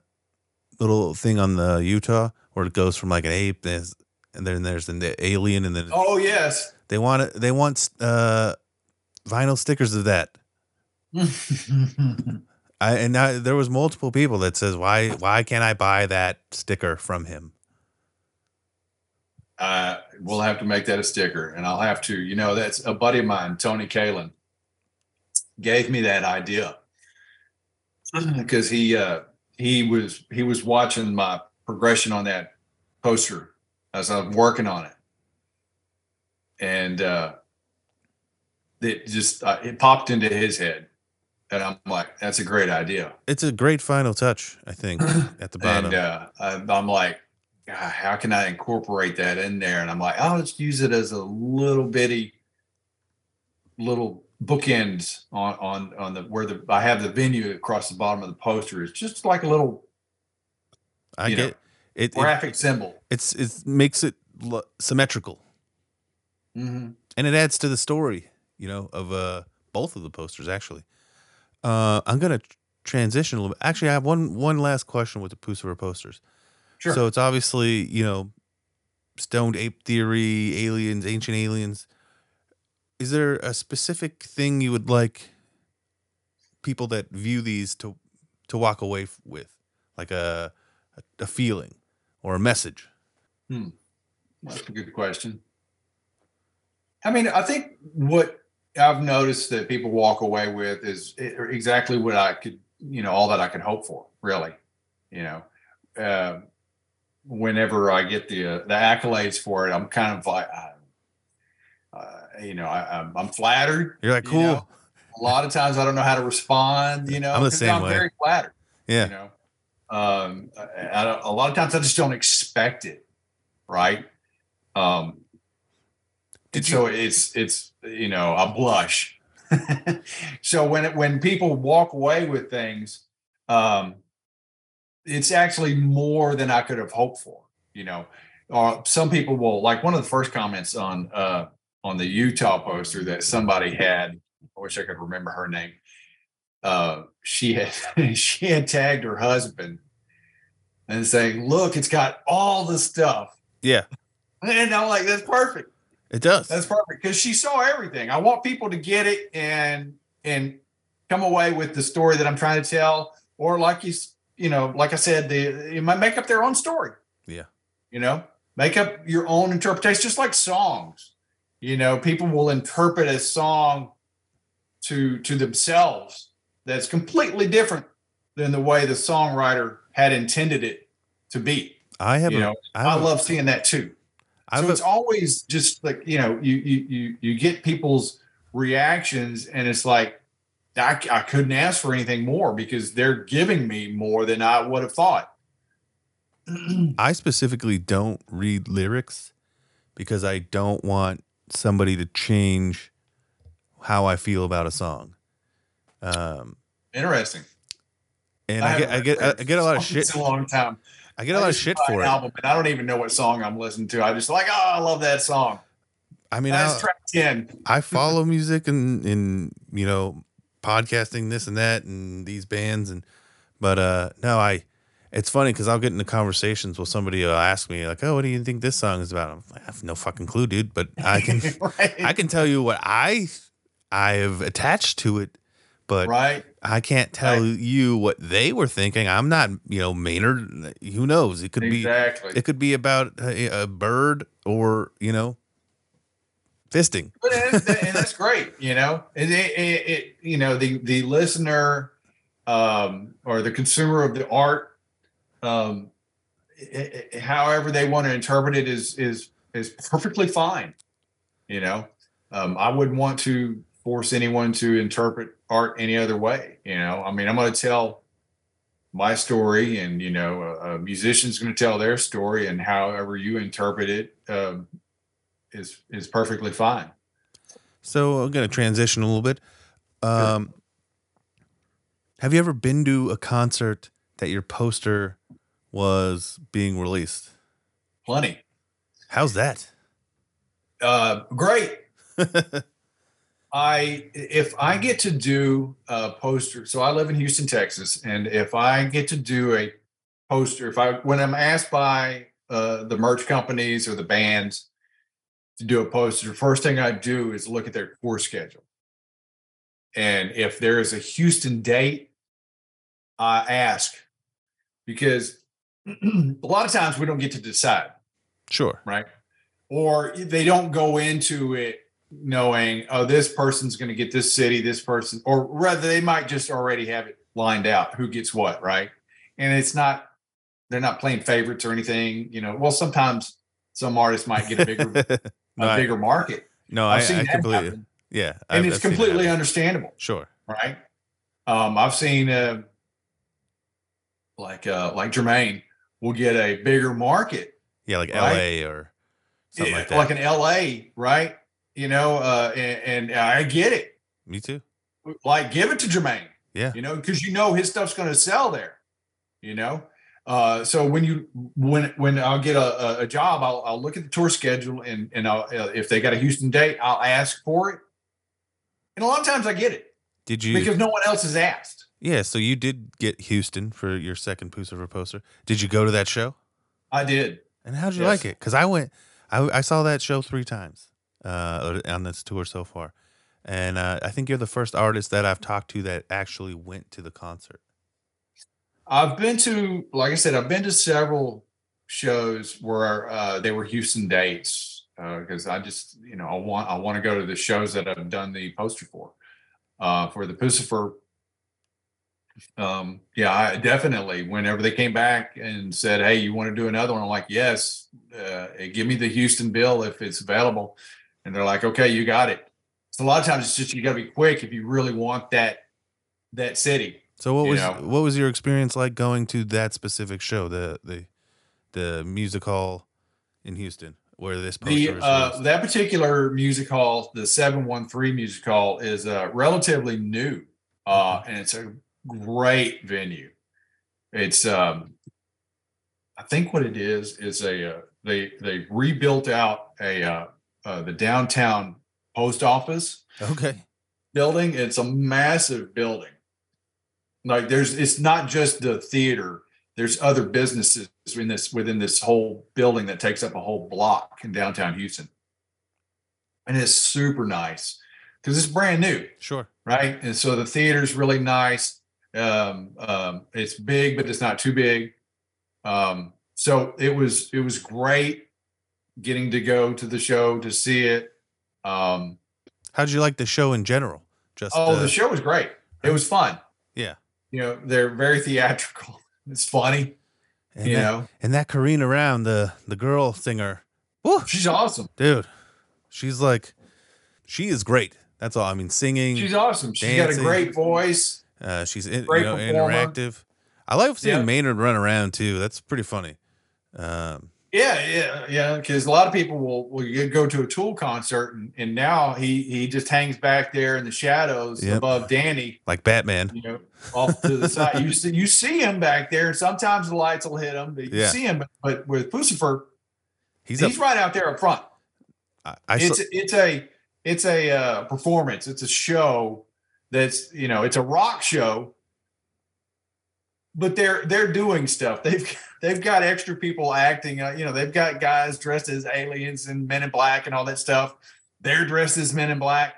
little thing on the Utah, where it goes from like an ape, and then there's an alien, and then Oh yes. they want it. They want uh, vinyl stickers of that. I and I, there was multiple people that says why why can't I buy that sticker from him? uh, we'll have to make that a sticker, and I'll have to. You know, that's a buddy of mine, Tony Kalin, gave me that idea because he uh, he was he was watching my progression on that poster as I'm working on it, and uh, it just uh, it popped into his head, and I'm like, that's a great idea. It's a great final touch, I think, at the bottom. And uh, I- I'm like, how can I incorporate that in there? And I'm like, I'll just use it as a little bitty, little bookends on on on the where the I have the venue across the bottom of the poster. is just like a little I you know, get it, it. graphic symbol. It's it makes it lo- symmetrical, hmm and it adds to the story. You know, of uh both of the posters actually. Uh, I'm gonna transition a little bit. Actually, I have one one last question with the Puscifer posters. Sure. So it's obviously you know, stoned ape theory, aliens, ancient aliens. Is there a specific thing you would like people that view these to to walk away with, like a a, feeling or a message? That's a good question. I mean, I think what I've noticed that people walk away with is exactly what I could, you know, all that I could hope for, really. You know, uh, whenever I get the uh, the accolades for it, I'm kind of like, you know, I, I'm, I'm flattered. You're like, you cool. know. A lot of times I don't know how to respond. You know, I'm the same I'm way. very flattered yeah. you know um I, I don't, a lot of times i just don't expect it right um Did so it's it's you know i blush so when it, when people walk away with things um it's actually more than i could have hoped for you know or some people will like one of the first comments on uh on the utah poster that somebody had i wish i could remember her name uh she had she had tagged her husband and saying look it's got all the stuff Yeah. and i'm like that's perfect It does. that's perfect because she saw everything. I want people to get it and and come away with the story that I'm trying to tell, or like you you know, like I said, the you might make up their own story. Yeah. You know, make up your own interpretation, just like songs. You know, people will interpret a song to to themselves that's completely different than the way the songwriter had intended it to be. I have. You a- know, I I have a- love seeing that too I have so a- it's always just like you know you you you you get people's reactions and it's like I, I couldn't ask for anything more because they're giving me more than I would have thought. I specifically don't read lyrics because I don't want somebody to change how I feel about a song. Um, Interesting. and I, get I get I get a lot of shit. in a long time. I get a lot of shit for an it. Album, and I don't even know what song I'm listening to. I just like, oh, I love that song. I mean, That's track ten. I follow music and and you know podcasting this and that and these bands and but uh no I it's funny because I'll get into conversations with somebody will ask me like oh what do you think this song is about I'm like, I have no fucking clue dude but I can right. I can tell you what I I have attached to it but right. I can't tell you what they were thinking I'm not you know Maynard who knows it could be Exactly. it could be about a, a bird or you know fisting but and, that's great you know and it, it, it you know the the listener um or the consumer of the art um i- i- however they want to interpret it is is is perfectly fine you know? Um i wouldn't want to force anyone to interpret art any other way you know? I mean i'm going to tell my story and you know a, a musician's going to tell their story and however you interpret it um, is is perfectly fine. So I'm going to transition a little bit. Um, have you ever been to a concert that your poster was being released? plenty How's that? uh great i if i get to do a poster so i live in houston texas and if i get to do a poster if i when i'm asked by uh the merch companies or the bands to do a poster the first thing i do is look at their tour schedule and if there is a houston date i ask because a lot of times we don't get to decide Sure. right? Or they don't go into it knowing, oh, this person's going to get this city, this person, or rather, they might just already have it lined out who gets what, right? And it's not, they're not playing favorites or anything, you know. Well, sometimes some artists might get a bigger, no, a I, bigger market. no, I, I've seen I that completely, happen, yeah. and I've- it's I've completely understandable, Sure. right? Um, I've seen uh, like uh, like Jermaine will get a bigger market Yeah, like Right? LA or something like that. Like an LA, right? You know, uh, and, and I get it. Me too. Like, give it to Jermaine. Yeah. You know, because you know his stuff's going to sell there. You know, uh, so when you when when I'll get a, a, a job, I'll, I'll look at the tour schedule and and I'll, uh, if they got a Houston date, I'll ask for it. And a lot of times I get it Did you? because no one else has asked. Yeah. So you did get Houston for your second Puscifer poster. Did you go to that show? I did. And how'd you Yes. like it? Because I went, I, I saw that show three times uh, on this tour so far. and uh, I think you're the first artist that I've talked to that actually went to the concert. I've been to, like I said, I've been to several shows where uh, they were Houston dates because uh, I just, you know, I want I want to go to the shows that I've done the poster for. Uh, for the Puscifer, um, yeah, I definitely. Whenever they came back and said, "Hey, you want to do another one?" I'm like, "Yes, uh, give me the Houston bill if it's available." And they're like, "Okay, you got it." So a lot of times it's just you got to be quick if you really want that that city. So what was know? what was your experience like going to that specific show, the the the music hall in Houston? where this poster the, uh, that particular music hall, the 713 music hall, is uh, relatively new, uh, and it's a great venue. It's, um, I think what it is is a uh, they they rebuilt out a uh, uh, the downtown post office. Okay. Building. It's a massive building. Like there's, it's not just the theater there's other businesses in this within this whole building that takes up a whole block in downtown Houston. And it's super nice because it's brand new. Sure. Right. And so the theater's really nice. Um, um, it's big, but it's not too big. Um, so it was it was great getting to go to the show to see it. Um, How did you like the show in general? Just oh, the show was great. It was fun. Yeah. You know, they're very theatrical. It's funny. And you that, know, and that Karina Round, the the girl singer, woo, she's awesome, dude. She's like, she is great. That's all. I mean, singing. She's awesome. She's dancing. got a great voice. Uh, she's in, you know, interactive. I like seeing yep. Maynard run around too. That's pretty funny. Um, yeah, yeah, yeah. Because a lot of people will will go to a Tool concert, and, and now he he just hangs back there in the shadows yep. above Danny, like Batman. You know, off to the side. You see, you see him back there. Sometimes the lights will hit him, but you yeah. see him. But with Puscifer, he's he's right out there up front. I, I it's saw- it's a it's a uh, performance. It's a show that's you know it's a rock show, but they're they're doing stuff. They've they've got extra people acting. Uh, you know, they've got guys dressed as aliens and Men in Black and all that stuff. They're dressed as Men in Black,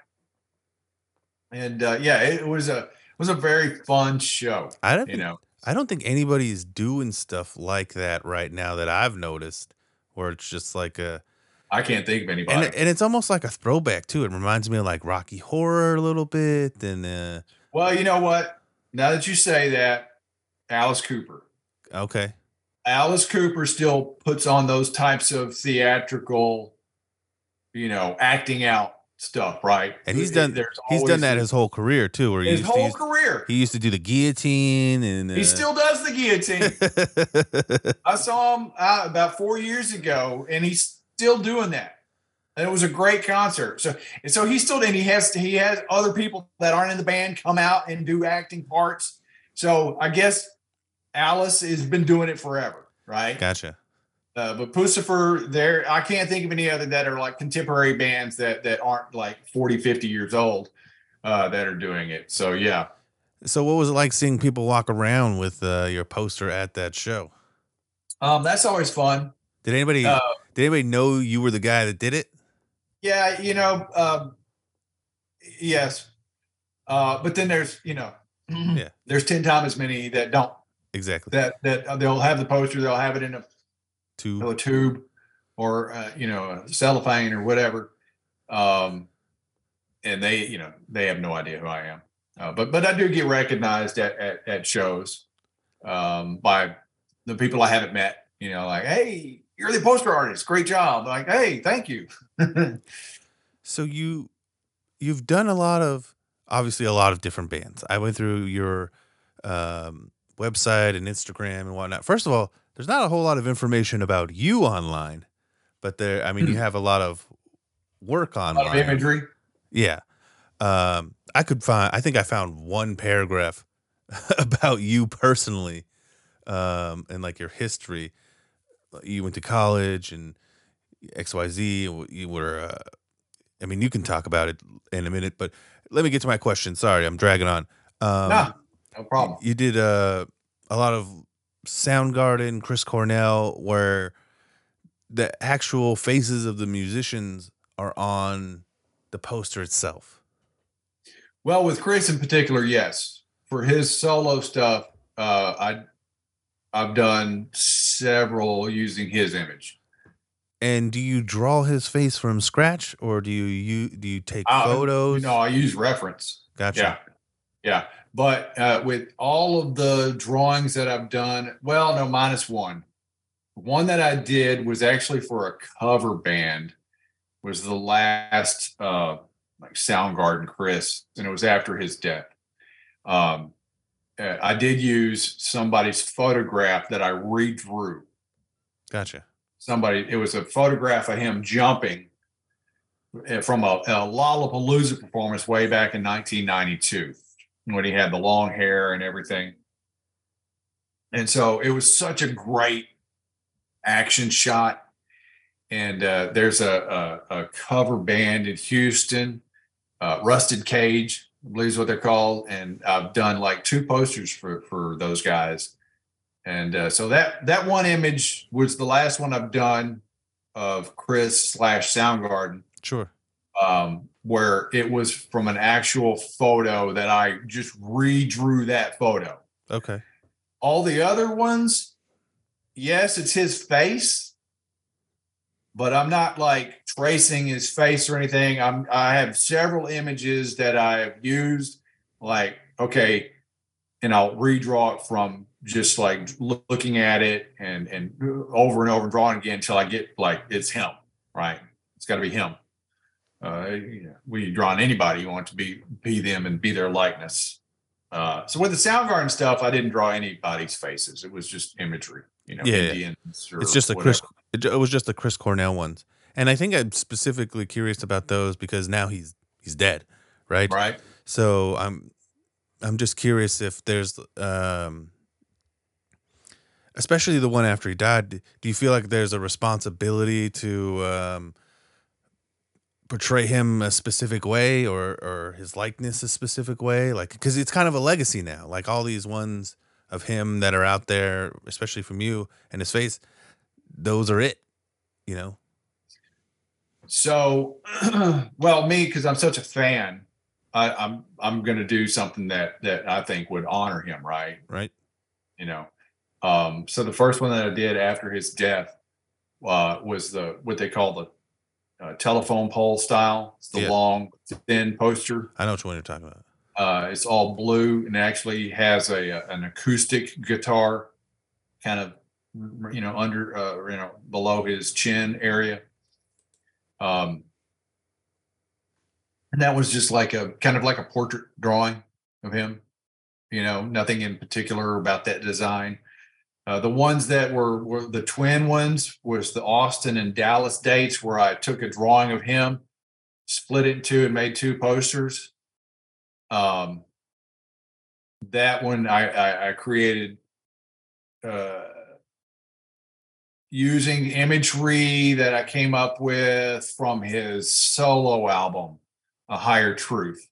and uh, yeah, it was a it was a very fun show. I don't, you know, I don't think anybody's doing stuff like that right now that I've noticed, where it's just like a. I can't think of anybody, and, and it's almost like a throwback too. It reminds me of like Rocky Horror a little bit, and uh, well, you know what? Now that you say that, Alice Cooper. Okay. Alice Cooper still puts on those types of theatrical, you know, acting out stuff, right? And he's done There's he's done that his whole career too. Where his whole career, he used to do the guillotine, and uh, he still does the guillotine. I saw him uh, about four years ago, and he's still doing that. And it was a great concert. So and so he's still and he has he has other people that aren't in the band come out and do acting parts. So I guess Alice has been doing it forever, right? Gotcha. Uh, but Puscifer, there, I can't think of any other that are like contemporary bands that that aren't like 40, 50 years old uh, that are doing it. So yeah. So what was it like seeing people walk around with uh, your poster at that show? Um, that's always fun. Did anybody uh, did anybody know you were the guy that did it? Yeah, you know, um, yes. Uh, but then there's you know, yeah, there's ten times as many that don't. Exactly. That that uh, they'll have the poster, they'll have it in a tube, a tube, or uh, you know, a cellophane or whatever. Um, and they, you know, they have no idea who I am. Uh, but but I do get recognized at at, at shows um, by the people I haven't met. You know, like, hey, you're the poster artist. Great job. Like, hey, thank you. so you you've done a lot of obviously a lot of different bands. I went through your um, website and Instagram and whatnot. First of all, there's not a whole lot of information about you online, but there, I mean, you hmm. have a lot of work online. Of imagery. Yeah. Um, I could find, I think I found one paragraph about you personally um, and like your history. You went to college and XYZ. You were, uh, I mean, you can talk about it in a minute, but let me get to my question. Sorry, I'm dragging on. Um, no, no problem. You did uh, a lot of Soundgarden, Chris Cornell, where the actual faces of the musicians are on the poster itself. Well, with Chris in particular, yes. For his solo stuff, uh, I I've done several using his image. And do you draw his face from scratch, or do you you do you take Uh, photos? No, I use reference. gotcha. Yeah. Yeah. But uh, with all of the drawings that I've done, well, no, minus one. One that I did was actually for a cover band, was the last uh, like Soundgarden Chris, and it was after his death. Um, uh, I did use somebody's photograph that I redrew. Gotcha. Somebody, it was a photograph of him jumping uh, from a, a Lollapalooza performance way back in 1992 when he had the long hair and everything. And so it was such a great action shot. And uh, there's a, a, a cover band in Houston, uh, Rusted Cage, I believe is what they're called. And I've done like two posters for, for those guys. And uh, so that that one image was the last one I've done of Chris slash Soundgarden Sure. um, where it was from an actual photo that I just redrew that photo. Okay. All the other ones, yes, it's his face, but I'm not like tracing his face or anything. I'm I have several images that I've used, like okay, and I'll redraw it from just like looking at it and and over and over and drawing again until I get like it's him, right? It's got to be him uh, know, when you draw on anybody, you want to be be them and be their likeness. Uh, so with the Soundgarden stuff, I didn't draw anybody's faces. It was just imagery, you know, Yeah, yeah. Indians. Or It's just the whatever. Chris. It, it was just the Chris Cornell ones, and I think I'm specifically curious about those because now he's he's dead, right? right? So I'm I'm just curious if there's um especially the one after he died, do you feel like there's a responsibility to um portray him a specific way or or his likeness a specific way like cuz it's kind of a legacy now like all these ones of him that are out there especially from you and his face those are it you know So, well, me because I'm such a fan, I, I'm I'm going to do something that that I think would honor him, right? right you know. Um, so the first one that I did after his death uh, was the what they call the uh, telephone pole style. It's the Yeah. long, thin poster. i know which one you're talking about Uh, it's all blue and actually has a, a- an acoustic guitar, kind of you know under uh, you know below his chin area. Um, and that was just like a kind of like a portrait drawing of him. You know, nothing in particular about that design. Uh, the ones that were, were the twin ones was the Austin and Dallas dates where I took a drawing of him, split it in two, and made two posters. Um, that one I, I, I created uh, using imagery that I came up with from his solo album, A Higher Truth.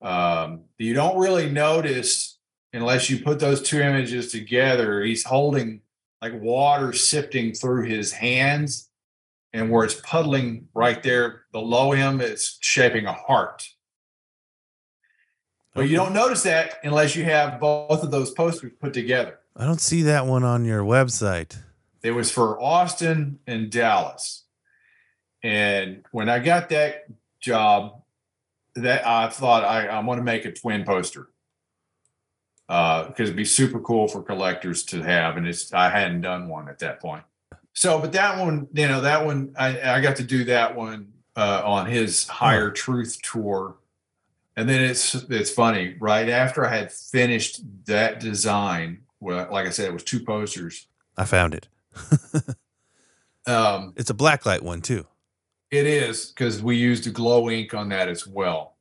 Um, you don't really notice unless you put those two images together. He's holding like water sifting through his hands, and where it's puddling right there below him, it's shaping a heart. But you don't notice that unless you have both of those posters put together. i don't see that one on your website It was for Austin and Dallas. And when I got that job, that I thought I, I want to make a twin poster. Uh, because it'd be super cool for collectors to have. And it's I hadn't done one at that point. So, but that one, you know, that one I, I got to do that one uh on his higher truth tour. And then it's it's funny, right after I had finished that design, well, like I said, it was two posters. i found it Um, it's a blacklight one too It is because we used a glow ink on that as well,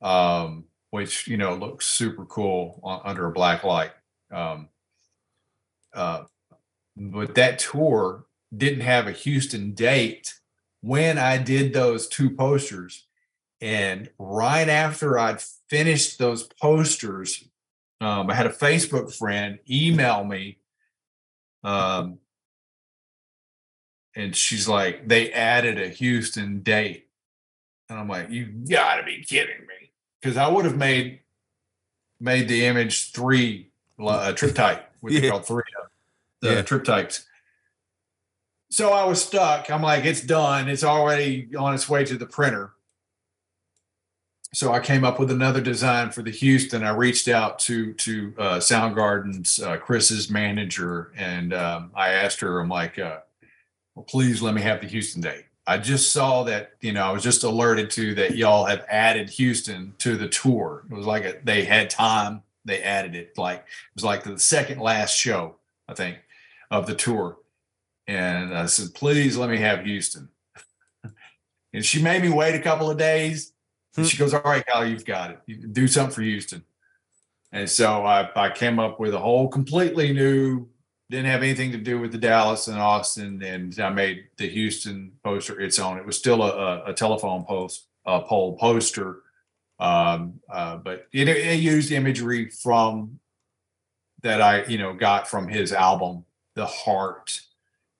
um, which you know looks super cool on, under a black light. Um, uh, but that tour didn't have a Houston date when I did those two posters, and right after I'd finished those posters, um, I had a Facebook friend email me. Um, and she's like, they added a Houston date. And I'm like, you gotta be kidding me. Because I would have made made the image three uh, trip type, which Yeah. are called three uh, the Yeah. triptychs. So I was stuck. I'm like, it's done. It's already on its way to the printer. So I came up with another design for the Houston. I reached out to to uh, Soundgarden's uh, Chris's manager, and um, I asked her, I'm like, uh, well, please let me have the Houston date. I just saw that, you know, I was just alerted to that y'all have added Houston to the tour. It was like a, they had time, they added it. Like it was like the second last show, I think, of the tour. And I said, please let me have Houston. and she made me wait a couple of days. And she goes, All right, Kyle, you've got it. You do something for Houston. And so I, I came up with a whole completely new didn't have anything to do with the Dallas and Austin, and I made the Houston poster its own. It was still a, a, telephone post, a pole poster, um, uh, but it, it used imagery from that I, you know, got from his album, The Heart.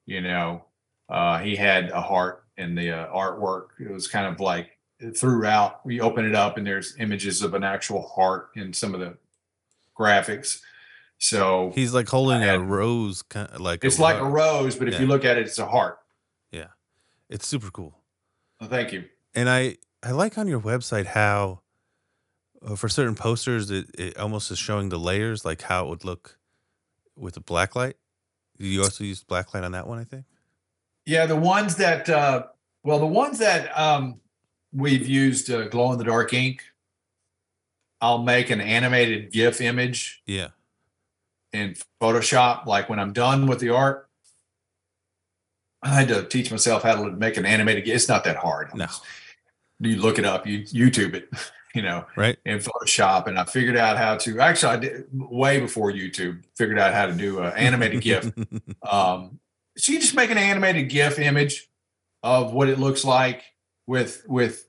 You know, uh, he had a heart in the uh, artwork. It was kind of like throughout. We open it up, and there's images of an actual heart in some of the graphics. So He's like holding a rose, kind of like it's like a rose, but if you look at it, it's a heart. Yeah, it's super cool. Well, thank you. And I I like on your website how uh, for certain posters it, it almost is showing the layers, like how it would look with a black light. You also use black light on that one, I think. Yeah, the ones that, uh, well, the ones that um, we've used uh, glow in the dark ink, I'll make an animated GIF image Yeah. In Photoshop. Like when I'm done with the art, I had to teach myself how to make an animated. GIF. It's not that hard. No. You look it up, you YouTube it, you know, Right. in Photoshop, and I figured out how to. Actually, I did way before YouTube. Figured out how to do an animated GIF. Um, so you just make an animated GIF image of what it looks like with with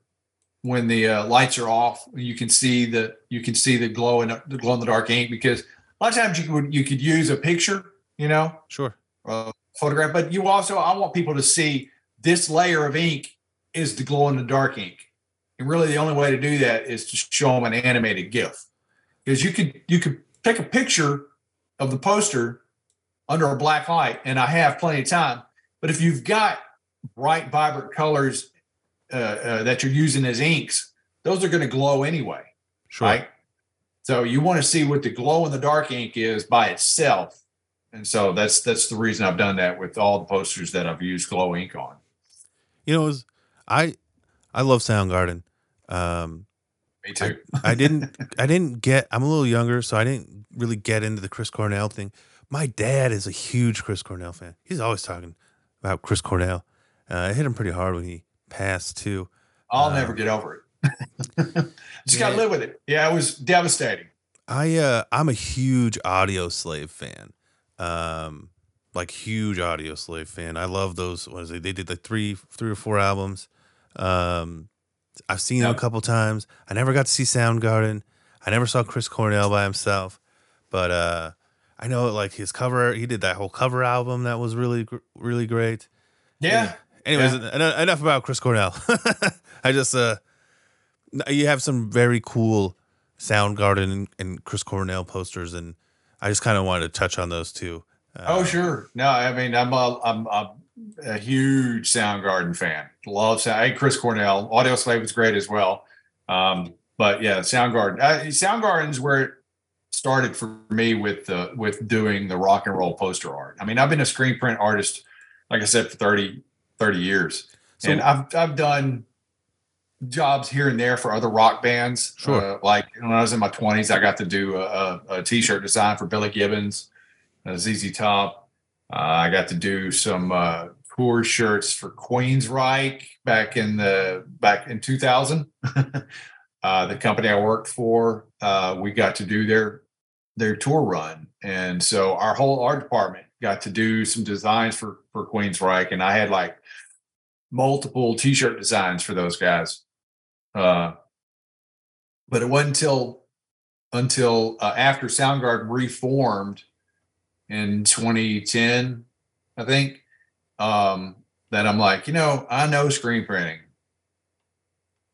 when the uh, lights are off. You can see the you can see the glow in the glow in the dark ink because a lot of times you could you could use a picture, you know, sure. uh, photograph, but you also I want people to see this layer of ink is the glow in the dark ink, and really the only way to do that is to show them an animated GIF because you could you could take a picture of the poster under a black light, and I have plenty of time. But if you've got bright, vibrant colors uh, uh, that you're using as inks, those are going to glow anyway, Sure. right? So you want to see what the glow in the dark ink is by itself, and so that's that's the reason I've done that with all the posters that I've used glow ink on. You know, was, I I love Soundgarden. Um, Me too. I didn't I didn't get I'm a little younger, so I didn't really get into the Chris Cornell thing. My dad is a huge Chris Cornell fan. He's always talking about Chris Cornell. Uh, it hit him pretty hard when he passed too. I'll uh, never get over it. Just got to live with it. Yeah, it was devastating. I uh I'm a huge Audioslave fan. Um like huge Audioslave fan. I love those what is it? They did like three three or four albums. Um I've seen them a couple times. I never got to see Soundgarden. I never saw Chris Cornell by himself. But uh I know like his cover he did that whole cover album that was really really great. Yeah. Anyways, en- enough about Chris Cornell. I just uh you have some very cool Soundgarden and, and Chris Cornell posters, and I just kind of wanted to touch on those too. Uh, Oh, sure. No, I mean, I'm a, I'm a, a huge Soundgarden fan. Love Sound. Hey, Chris Cornell. Audioslave was great as well. Um, but yeah, Soundgarden. Uh, Soundgarden's where it started for me with the with doing the rock and roll poster art. I mean, I've been a screen print artist, like I said, for 30, 30 years, So- and I've I've done jobs here and there for other rock bands. Sure. Uh, like when I was in my twenties, I got to do a, a, a t-shirt design for Billy Gibbons, uh, ZZ Top. Uh, I got to do some uh, tour shirts for Queensryche back in the back in 2000. uh, the company I worked for, uh, we got to do their their tour run, and so our whole art department got to do some designs for for Queensryche, and I had like multiple t-shirt designs for those guys. Uh, but it wasn't until until uh, after Soundgarden reformed in 2010, I think, um, that I'm like, you know, I know screen printing.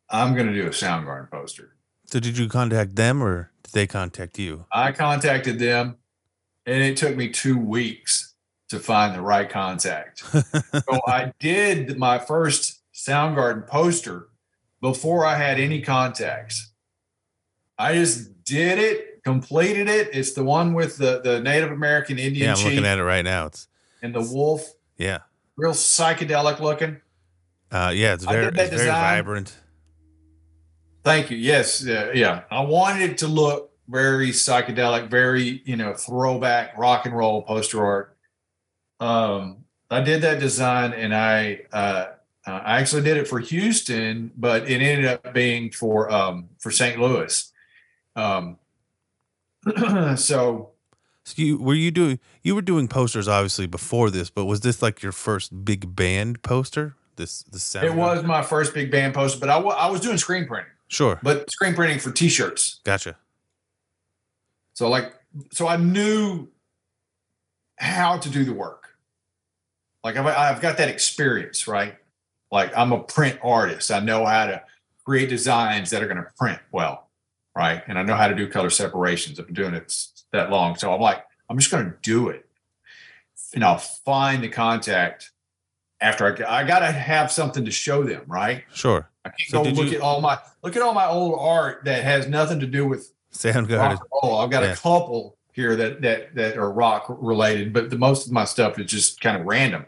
I'm going to do a Soundgarden poster. So did you contact them or did they contact you? I contacted them, and it took me two weeks to find the right contact. so I did my first Soundgarden poster before I had any contacts. I just did it, completed it. It's the one with the, the Native American Indian yeah, I'm looking at it right now. It's and the wolf, yeah. real psychedelic looking. Uh, yeah, it's very it's very vibrant. Thank you. Yes, uh, yeah. I wanted it to look very psychedelic, very you know throwback rock and roll poster art. Um, I did that design, and I uh, uh, I actually did it for Houston, but it ended up being for um, for St. Louis. Um, so So you were you doing you were doing posters obviously before this, but was this like your first big band poster? This the sound it was my first big band poster, but I I was doing screen printing, sure. but screen printing for T-shirts. Gotcha. So like, so I knew how to do the work. Like I've, I've got that experience, right? Like I'm a print artist. I know how to create designs that are going to print well, right? And I know how to do color separations. I've been doing it that long. So I'm like, I'm just going to do it. And I'll find the contact after I, I got to have something to show them, right? Sure. I can't So go look you- at all my, look at all my old art that has nothing to do with Soundgarden. roll. I've got Yeah. a couple here that that that are rock related, but the most of my stuff is just kind of random.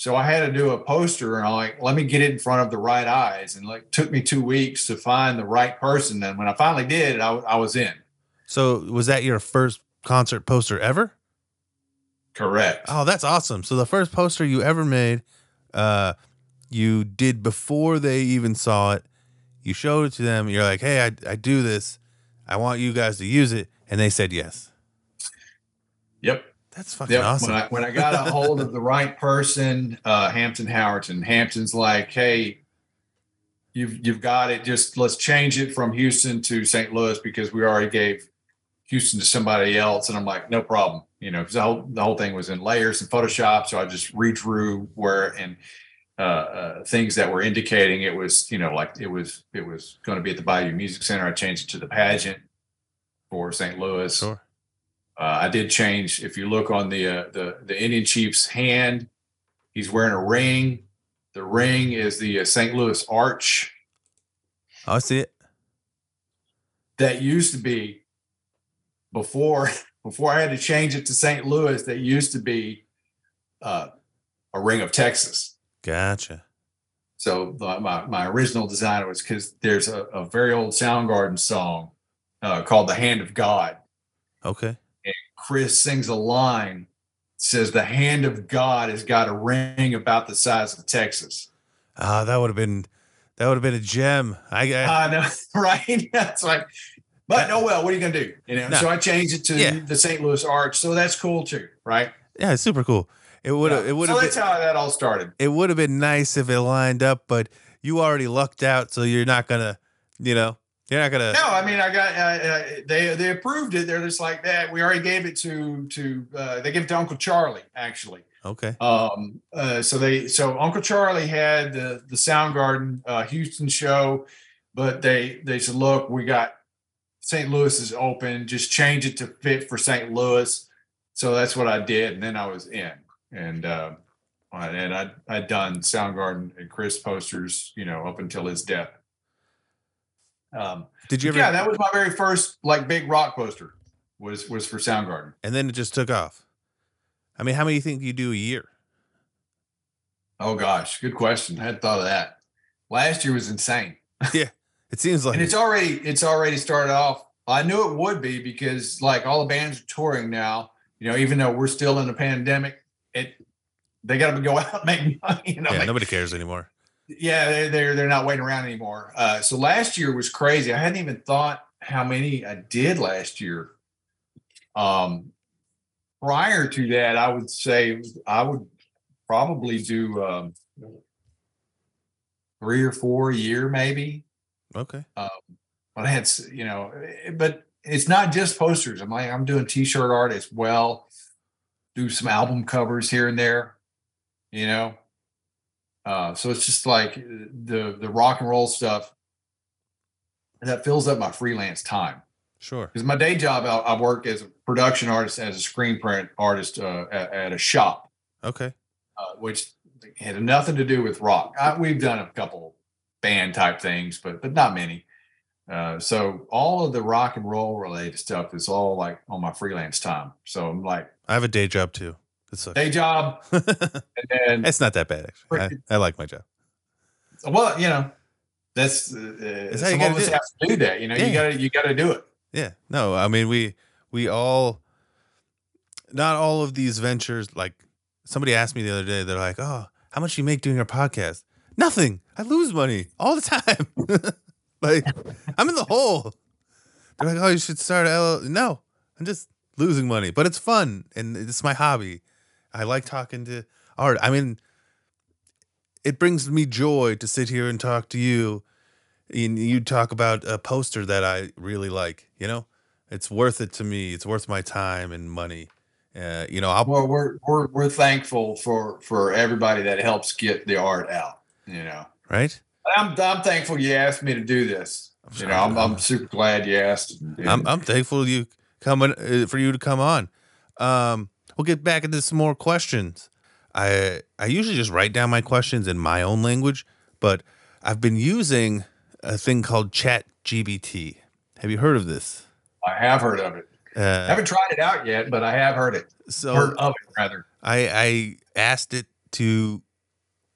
So I had to do a poster, and I'm like, let me get it in front of the right eyes, and like took me two weeks to find the right person. And when I finally did, I, I was in. So was that your first concert poster ever? Correct. Oh, that's awesome. So the first poster you ever made, uh, you did before they even saw it. You showed it to them. You're like, hey, I, I do this. I want you guys to use it. And they said yes. Yep. That's fucking Yep. awesome. When I when I got a hold of the right person, uh, Hampton Howerton, Hampton's like, hey, you've you've got it. Just let's change it from Houston to St. Louis because we already gave Houston to somebody else. And I'm like, no problem. You know, because the whole the whole thing was in layers and Photoshop. So I just redrew where and uh, uh, things that were indicating it was, you know, like it was it was going to be at the Bayou Music Center. I changed it to the pageant for St. Louis. sure. Uh, I did change. If you look on the uh, the the Indian chief's hand, he's wearing a ring. The ring is the uh, St. Louis Arch Oh, I see it. that used to be before before I had to change it to St. Louis. That used to be uh, a ring of Texas. Gotcha. So my my original design was because there's a, a very old Soundgarden song uh, called "The Hand of God." Okay. Chris sings a line says the hand of God has got a ring about the size of Texas. Ah, that would have been that would have been a gem. I, I I know, right? That's like, but oh well, what are you gonna do? You know, No. so I changed it to Yeah. the St. Louis Arch, so that's cool too, right? yeah, it's super cool. It would have Yeah. it would so have that's been, how that all started. it would have been nice if it lined up, but you already lucked out, so you're not gonna, you know, you're not gonna. No, I mean, I got uh, uh, they they approved it. They're just like that. We already gave it to to uh, they gave it to Uncle Charlie actually. Okay. Um, uh, so they, so Uncle Charlie had the the Soundgarden uh, Houston show, but they they said, look, we got St. Louis is open, just change it to fit for St. Louis. So that's what I did, and then I was in, and uh, and I I'd done Soundgarden and Chris posters, you know, up until his death. Um, Did you ever? yeah, that was my very first like big rock poster was was for Soundgarden. and then it just took off. I mean, how many you think you do a year? Oh gosh, good question. I hadn't thought of that. Last year was insane. Yeah, it seems like and it's already it's already started off. I knew it would be because like all the bands are touring now. You know, even though we're still in a pandemic, it they got to go out and make money. You know, yeah, like- nobody cares anymore. Yeah, they're they're not waiting around anymore. Uh, so last year was crazy. I hadn't even thought how many I did last year. Um, prior to that, I would say I would probably do um, three or four a year, maybe. Okay. but I had, you know, eh, but it's not just posters. I'm like, I'm doing t-shirt art as well. Do some album covers here and there, you know. Uh, so it's just like uh, the the rock and roll stuff that fills up my freelance time. Sure. Because my day job, I, I work as a production artist, as a screen print artist uh, at, at, a shop. Okay. Uh, which had nothing to do with rock. I, we've done a couple band type things, but but not many. Uh, so all of the rock and roll related stuff is all like on my freelance time. So I'm like, I have a day job too. It's a day job, and then it's not that bad actually. I, I, like my job. Well, you know, that's uh, some of us have to do that. You know, yeah. you gotta you gotta do it. Yeah. No, I mean we we all not all of these ventures like somebody asked me the other day, they're like, Oh, how much you make doing your podcast? Nothing. I lose money all the time. like I'm in the hole. They're like, Oh, you should start a L no, I'm just losing money. But it's fun and it's my hobby. I like talking to art. I mean, it brings me joy to sit here and talk to you and you talk about a poster that I really like, you know? It's worth it to me. It's worth my time and money. Uh, you know, I'll, well, we're we're we're thankful for for everybody that helps get the art out. You know, right? I'm I'm thankful you asked me to do this. You know, I'm I'm super glad you asked. I'm I'm thankful you coming uh, for you to come on. Um, we'll get back into some more questions. I I usually just write down my questions in my own language, but I've been using a thing called Chat GBT. Have you heard of this? I have heard of it. Uh, I haven't tried it out yet, but I have heard it. So heard of it rather. I I asked it to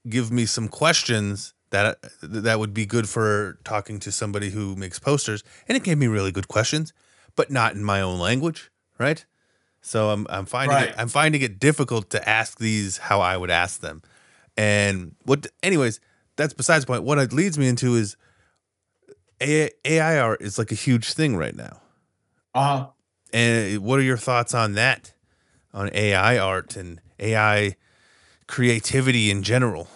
give me some questions that that would be good for talking to somebody who makes posters, and it gave me really good questions, but not in my own language, right? So I'm I'm finding right. it, I'm finding it difficult to ask these how I would ask them, and what anyways that's besides the point. What it leads me into is AI art is like a huge thing right now. Uh huh. And what are your thoughts on that? On AI art and AI creativity in general?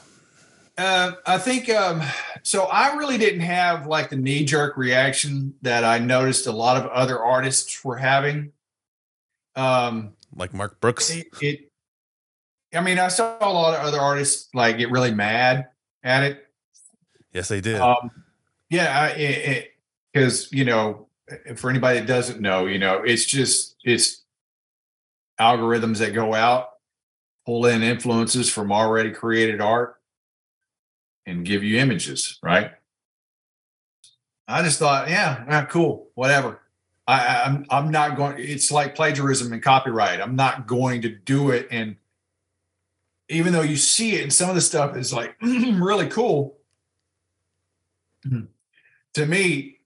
Uh, I think um, so. I really didn't have like the knee jerk reaction that I noticed a lot of other artists were having. Um, like Mark Brooks. It, it, I mean, I saw a lot of other artists like get really mad at it. Yes, they did. Um, yeah, because you know, for anybody that doesn't know, you know, it's just it's algorithms that go out, pull in influences from already created art, and give you images, right? I just thought, yeah, yeah cool, whatever. I, I'm I'm not going. It's like plagiarism and copyright. I'm not going to do it. And even though you see it, and some of the stuff is like really cool, to me,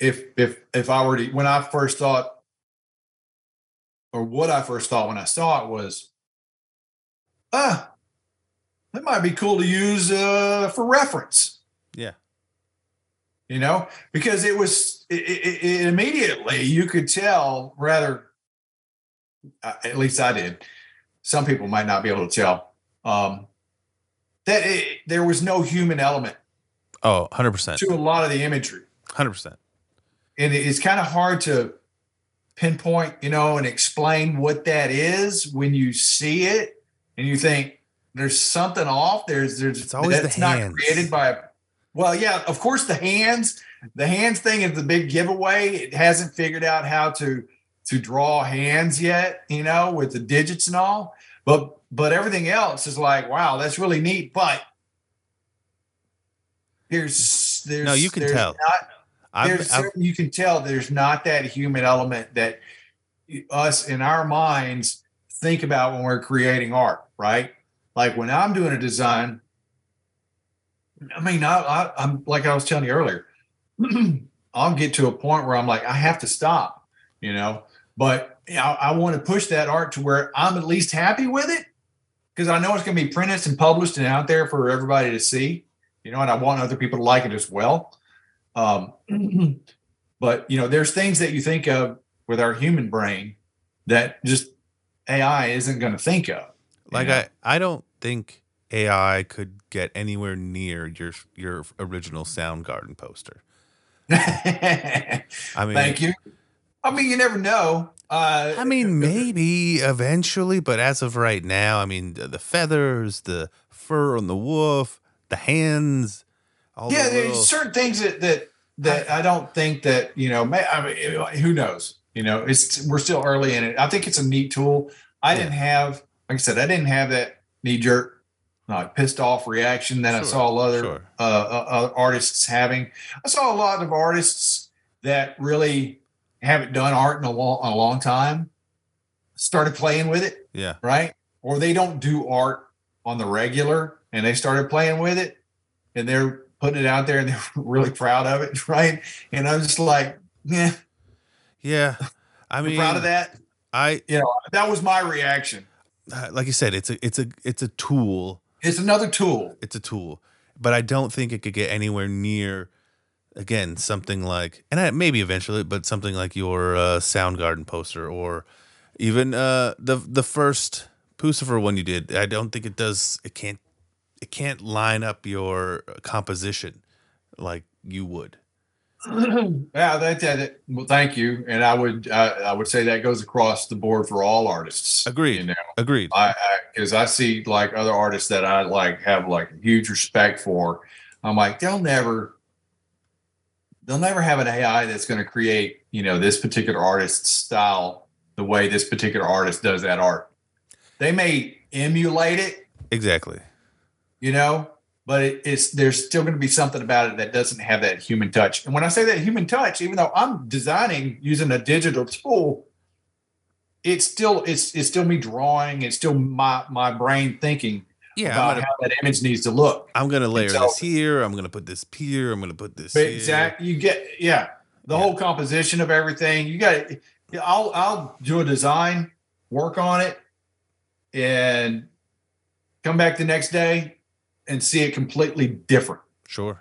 if if if I were to when I first thought or what I first thought when I saw it was, ah, that might be cool to use uh, for reference. Yeah. You know, because it was it, it, it immediately you could tell rather, uh, at least I did. Some people might not be able to tell um, that it, there was no human element Oh, 100%. To a lot of the imagery. 100%. And it's kind of hard to pinpoint, you know, and explain what that is when you see it and you think there's something off. There's, there's, it's always that's not hands. created by, well, yeah, of course, the hands, the hands thing is the big giveaway. It hasn't figured out how to, to draw hands yet, you know, with the digits and all. But, but everything else is like, wow, that's really neat. But there's there's no you can tell not, there's I've, I've, you can tell there's not that human element that us in our minds think about when we're creating art right like when i'm doing a design i mean I, I, i'm like i was telling you earlier i'll get to a point where i'm like i have to stop you know but you know, I want to push that art to where i'm at least happy with it because i know it's going to be printed and published and out there for everybody to see you know, and I want other people to like it as well. Um, but you know, there's things that you think of with our human brain that just AI isn't going to think of. Like know? I, I don't think AI could get anywhere near your your original Soundgarden poster. I mean, thank you. I mean, you never know. Uh, I mean, maybe eventually, but as of right now, I mean, the, the feathers, the fur on the wolf, the hands. yeah, the there's certain things that that that I don't think that you know. May, I mean, who knows? You know, it's we're still early in it. I think it's a neat tool. I Yeah. didn't have, like I said, I didn't have that knee jerk, like pissed off reaction that I saw other sure. uh, uh, uh, artists having. I saw a lot of artists that really haven't done art in a long, a long time started playing with it, Yeah. right? Or they don't do art on the regular and they started playing with it and they're putting it out there and they're really proud of it, right? And I'm just like, yeah, Yeah. I I'm mean, proud of that. I You know, that was my reaction. like you said, it's a it's a it's a tool. It's another tool. It's a tool, but I don't think it could get anywhere near again something like and I, maybe eventually, but something like your uh, Soundgarden poster or even uh, the the first Puscifer one you did. I don't think it does. It can't. It can't line up your composition like you would. yeah, that, that well, thank you. And I would I, I would say that goes across the board for all artists. Agreed. You know, Agreed. I because I, see like other artists that I like have like huge respect for. I'm like they'll never they'll never have an AI that's going to create you know this particular artist's style the way this particular artist does that art. They may emulate it, Exactly. you know, but it, it's there's still going to be something about it that doesn't have that human touch. And when I say that human touch, even though I'm designing using a digital tool, it's still it's it's still me drawing. It's still my my brain thinking Yeah. About gonna, how that image needs to look. I'm gonna layer so- this here. I'm gonna put this here. I'm gonna put this exactly, you get yeah the Yeah. whole composition of everything. You got I'll I'll do a design, work on it, and come back the next day and see it completely different. Sure.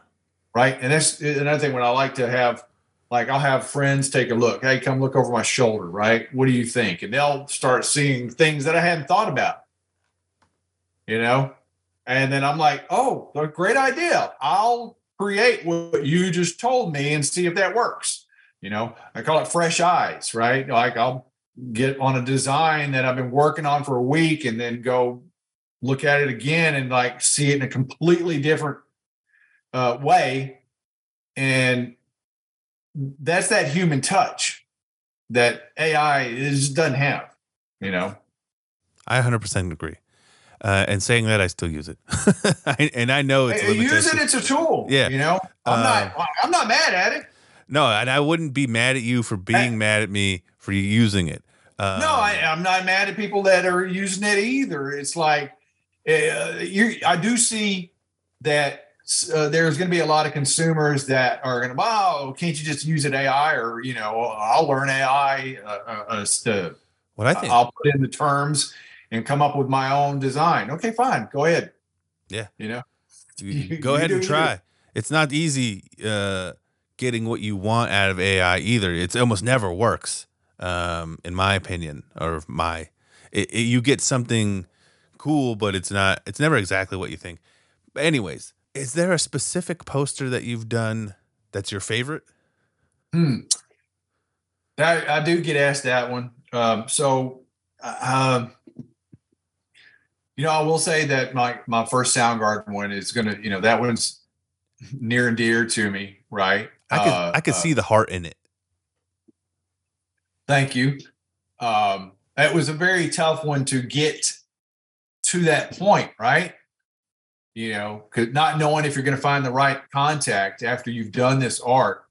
right? And that's another thing when I like to have, like, I'll have friends take a look. Hey, come look over my shoulder, right? What do you think? And they'll start seeing things that I hadn't thought about, you know? And then I'm like, oh, great idea. I'll create what you just told me and see if that works. You know, I call it fresh eyes, right? Like, I'll get on a design that I've been working on for a week and then go look at it again and like see it in a completely different uh, way, and that's that human touch that AI is doesn't have. You know, I 100% agree. Uh, and saying that, I still use it, I, and I know it's Hey, use it. It's a tool. Yeah. you know, I'm Uh, not. I'm not mad at it. No, and I wouldn't be mad at you for being mad at me for using it. Um, no, I, I'm not mad at people that are using it either. It's like uh, you. I do see that uh, there's going to be a lot of consumers that are going to, oh, can't you just use an AI or you know, I'll learn AI uh, uh, uh, to what I think. I'll put in the terms and come up with my own design. Okay, fine. Go ahead. Yeah. You know, You- go you ahead and try. It's not easy uh, getting what you want out of AI either. It's almost never works, um, in my opinion, or my. It, it, you get something cool, but it's not. It's never exactly what you think. But anyways, is there a specific poster that you've done that's your favorite? Hmm. I, I do get asked that one. Um, so, uh, you know, I will say that my my first Soundgarden one is gonna, you know, that one's near and dear to me, right? I could Uh, I could uh, see the heart in it. Thank you. Um, it was a very tough one to get to that point, right? You know, not knowing if you're going to find the right contact after you've done this art.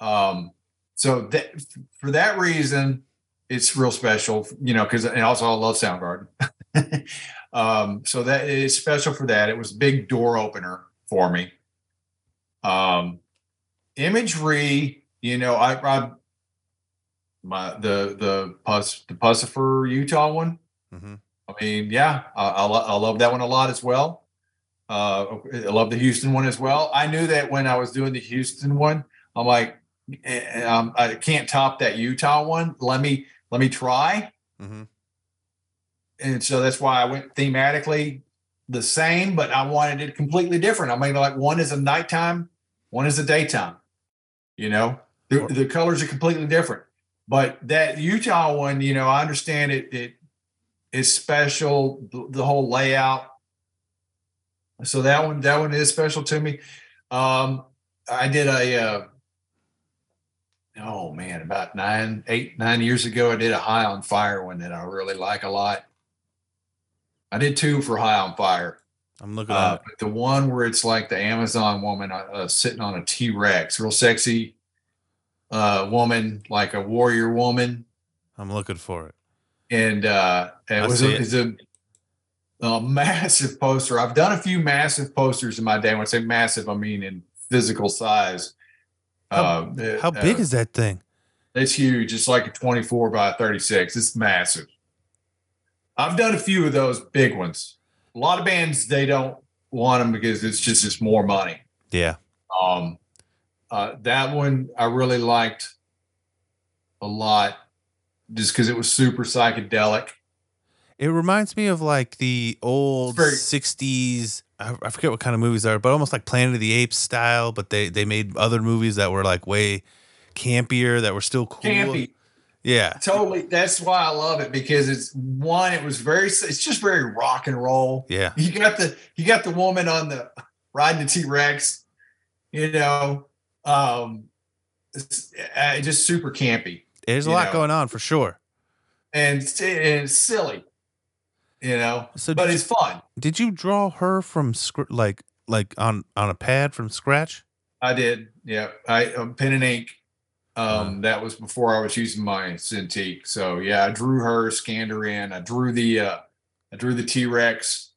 Um, so that for that reason, it's real special, you know, because and also I love Soundgarden. um, so that is special for that. It was a big door opener for me. Um, imagery, you know, I, I my the the pus the Puscifer Utah one. hmm I mean, yeah, I, I, lo- I love that one a lot as well. Uh, I love the Houston one as well. I knew that when I was doing the Houston one, I'm like, eh, um, I can't top that Utah one. Let me let me try, Mm-hmm. and so that's why I went thematically the same, but I wanted it completely different. I mean, like one is a nighttime, one is a daytime. You know, the, the colors are completely different. But that Utah one, you know, I understand it. It is special. The, whole layout. So that one, that one is special to me. Um, I did a, uh, oh man, about nine, eight, nine years ago, I did a High on Fire one that I really like a lot. I did two for High on Fire. I'm looking Uh, at the one where it's like the Amazon woman uh, uh, sitting on a T Rex, real sexy uh, woman, like a warrior woman. I'm looking for it. And uh, it I was a, it. it's a, a massive poster. I've done a few massive posters in my day. When I say massive, I mean in physical size. How- uh, How big is that thing? It's huge. It's like a 24 by 36. It's massive. I've done a few of those big ones. A lot of bands they don't want them because it's just it's more money. Yeah. Um, uh, that one I really liked a lot, just because it was super psychedelic. It reminds me of like the old very- 60s. I, forget what kind of movies they are, but almost like Planet of the Apes style. But they, they made other movies that were like way campier, that were still cool. Campy. Yeah. Totally. That's why I love it because it's one. It was very. It's just very rock and roll. Yeah. You got the you got the woman on the riding the T Rex. You know, um, it's uh, just super campy There's a lot know. going on for sure. and and it's silly. You know, So but it's fun. did you draw her from scr- like like on on a pad from scratch? I did. Yeah, I um, pen and ink. Um, Uh-huh. that was before I was using my Cintiq. So yeah, I drew her, scanned her in. I drew the uh, I drew the T Rex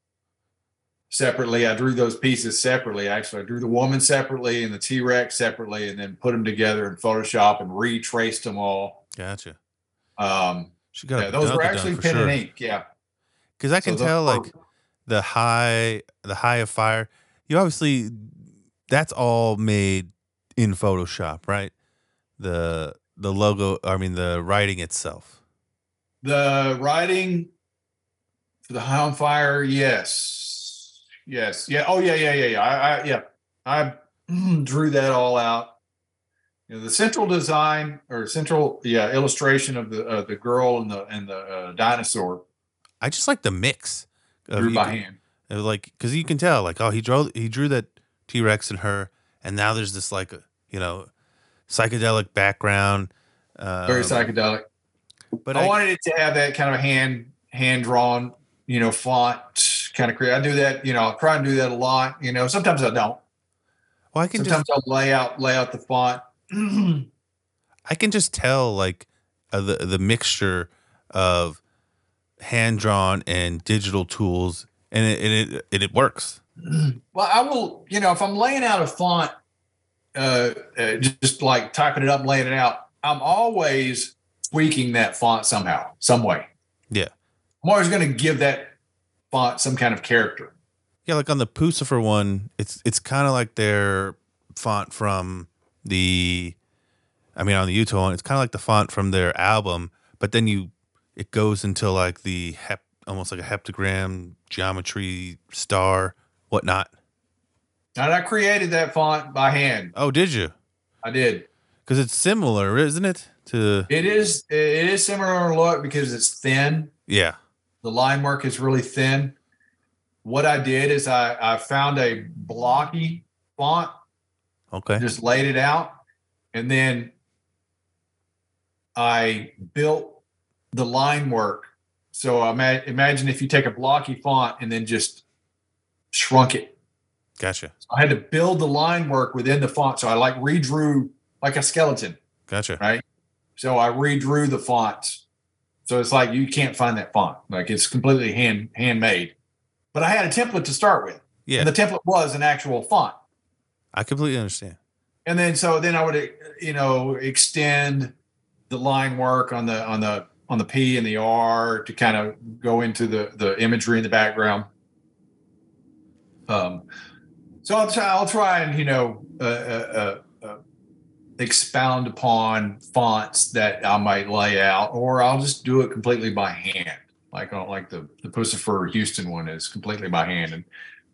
separately. I drew those pieces separately. Actually, I drew the woman separately and the T Rex separately, and then put them together in Photoshop and retraced them all. Gotcha. Um, She got yeah, those were actually pen sure. and ink. Yeah, Because I can those tell like the high the High on Fire. You obviously that's all made in Photoshop, right? The the logo, I mean the writing itself. The writing for the High on Fire, yes, yes, yeah. Oh yeah, yeah, yeah, yeah. I, I yeah, I drew that all out. You know, the central design or central, yeah, illustration of the uh, the girl and the and the uh, dinosaur I just like the mix. of drew by can- hand. like because you can tell like oh he drew he drew that T Rex and her, and now there's this like you know psychedelic background. Um, Very psychedelic. But I, I, wanted it to have that kind of hand hand drawn, you know, font kind of create. I do that, you know, I try and do that a lot. You know, sometimes I don't. well, I can Sometimes just I'll lay out lay out the font. I can just tell like uh, the the mixture of hand drawn and digital tools, and it and it and it works. Well, I will, you know, if I'm laying out a font, uh, uh, just like typing it up, laying it out, I'm always tweaking that font somehow, some way. Yeah. I'm always going to give that font some kind of character. Yeah, like on the Puscifer one, it's it's kind of like their font from the, I mean, on the Utah one, it's kind of like the font from their album, but then you, it goes into like the hep, almost like a heptagram geometry star, whatnot. And I created that font by hand. Oh, did you? I did. Because it's similar, isn't it? To It is it is similar in look because it's thin. yeah, The line work is really thin. What I did is I, I found a blocky font okay, just laid it out and then i built the line work. So ima- imagine if you take a blocky font and then just shrunk it. Gotcha, i had to build the line work within the font. So i like redrew like a skeleton gotcha. right? So i redrew the fonts so it's like you can't find that font. Like it's completely hand handmade. But i had a template to start with. Yeah, and the template was an actual font. I completely understand. and then so then I would you know extend the line work on the on the on the P and the R to kind of go into the the imagery in the background. Um, so I'll try I'll try and you know uh, uh, uh, uh, expound upon fonts that I might lay out, or I'll just do it completely by hand, like on like the the Puscifer Houston one is completely by hand, and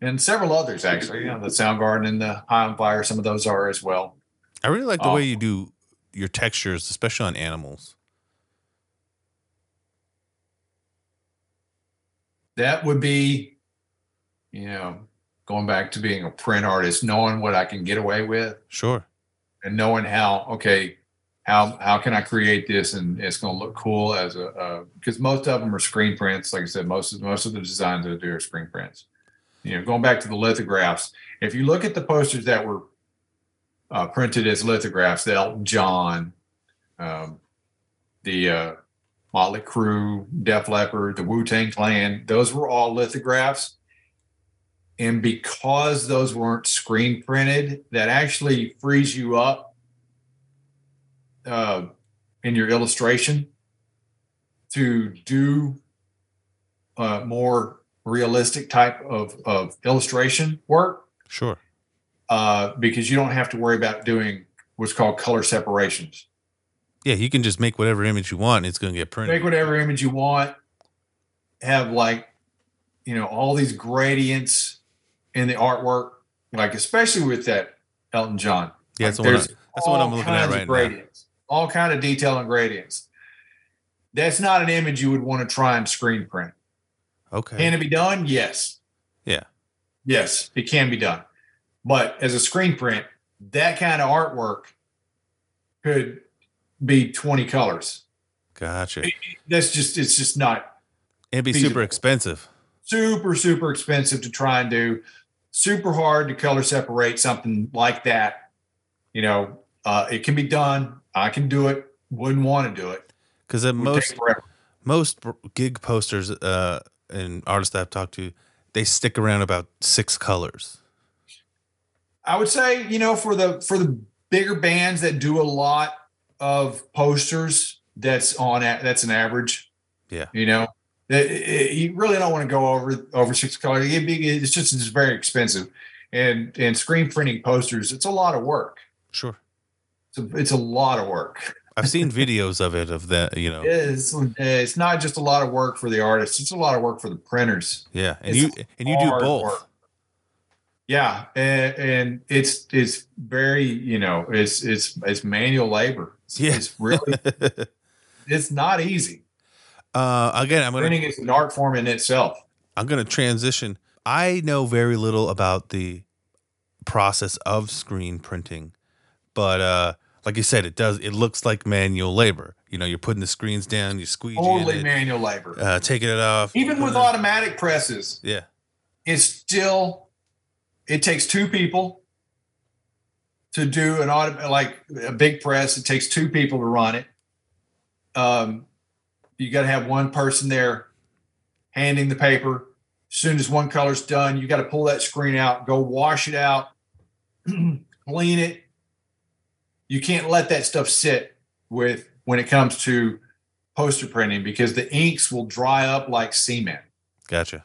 and several others actually. You know, the Soundgarden and the High on Fire, some of those are as well. I really like the Oh. way you um, do your textures, especially on animals. That would be, you know, going back to being a print artist, knowing what I can get away with Sure. And knowing how okay how how can I create this and it's going to look cool as a because most of them are screen prints. Like I said, most of most of the designs I do are screen prints. You know, going back to the lithographs, if you look at the posters that were uh, printed as lithographs, the Elton John, um, the uh, Motley Crue, Def Leppard, the Wu Tang Clan, those were all lithographs. And because those weren't screen printed, that actually frees you up uh, in your illustration to do uh, more realistic type of, of illustration work Sure. uh, because you don't have to worry about doing what's called color separations. Yeah, you can just make whatever image you want. And it's going to get printed. Make whatever image you want, have like, you know, all these gradients in the artwork, like especially with that Elton John. yeah, Like, that's the one. I- That's the one I'm all looking at right now. gradients, all kind of detail and gradients. That's not an image you would want to try and screen print. Okay. Can it be done? Yes. Yeah. Yes, it can be done. But as a screen print, that kind of artwork could be 20 colors. Gotcha. That's just it's just not It'd be feasible. super expensive. super super expensive to try and do. Super hard to color separate something like that. You know, uh, it can be done. I can do it. Wouldn't want to do it. Because most most gig posters uh, and artists that I've talked to, they stick around about six colors. I would say, you know, for the for the bigger bands that do a lot of posters, that's on that's an average. Yeah. You know, It- it- you really don't want to go over over six colors. It's just it's very expensive, and and screen printing posters, it's a lot of work. Sure. It's a, it's a lot of work. I've seen videos of it of that, you know. It's it's not just a lot of work for the artists. It's a lot of work for the printers. Yeah, and It's you and you do both. work. Yeah, and, and it's it's very you know it's it's it's manual labor. It's, Yeah. it's really it's not easy. Uh, again, I'm gonna Printing is an art form in itself. I'm gonna transition. I know very little about the process of screen printing, but uh, like you said, it does. It looks like manual labor. You know, you're putting the screens down, you squeegee Totally manual labor. uh, taking it off. Even with it- automatic presses, yeah, it's still it takes two people to do an auto like a big press. It takes two people to run it. Um, you got to have one person there handing the paper. As soon as one color's done, you got to pull that screen out, go wash it out, clean it. You can't let that stuff sit with when it comes to poster printing because the inks will dry up like cement. gotcha.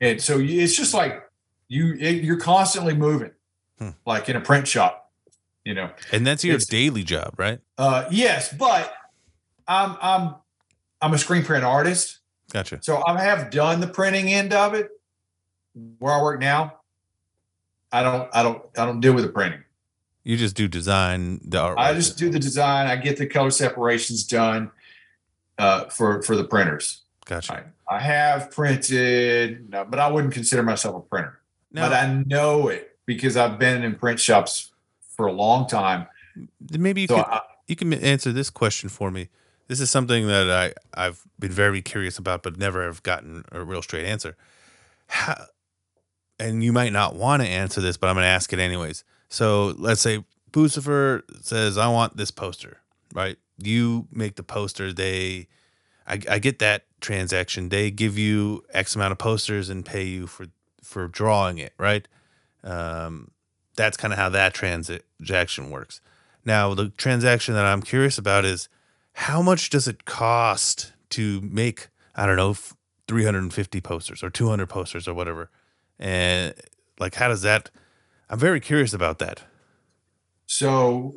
And so it's just like you it, you're constantly moving, Hmm. like in a print shop, you know. And that's your It's- daily job, right? Uh, yes, but I'm I'm I'm a screen print artist, Gotcha. so I have done the printing end of it. Where I work now, I don't I don't I don't deal with the printing. You just do design the art. I just do the design. I get the color separations done uh, for for the printers. gotcha. I, I have printed, no, but I wouldn't consider myself a printer. Now, but I know it because I've been in print shops for a long time. maybe you So could I, you can answer this question for me. This is something that I I've been very curious about, but never have gotten a real straight answer. How, and you might not want to answer this, but I'm going to ask it anyways. So let's say Puscifer says, "I want this poster." Right? You make the poster. They, I, I get that transaction. They give you X amount of posters and pay you for for drawing it. Right? Um, that's kind of how that transaction works. Now, the transaction that I'm curious about is how much does it cost to make, I don't know, 350 posters or 200 posters or whatever? And like, how does that, I'm very curious about that. so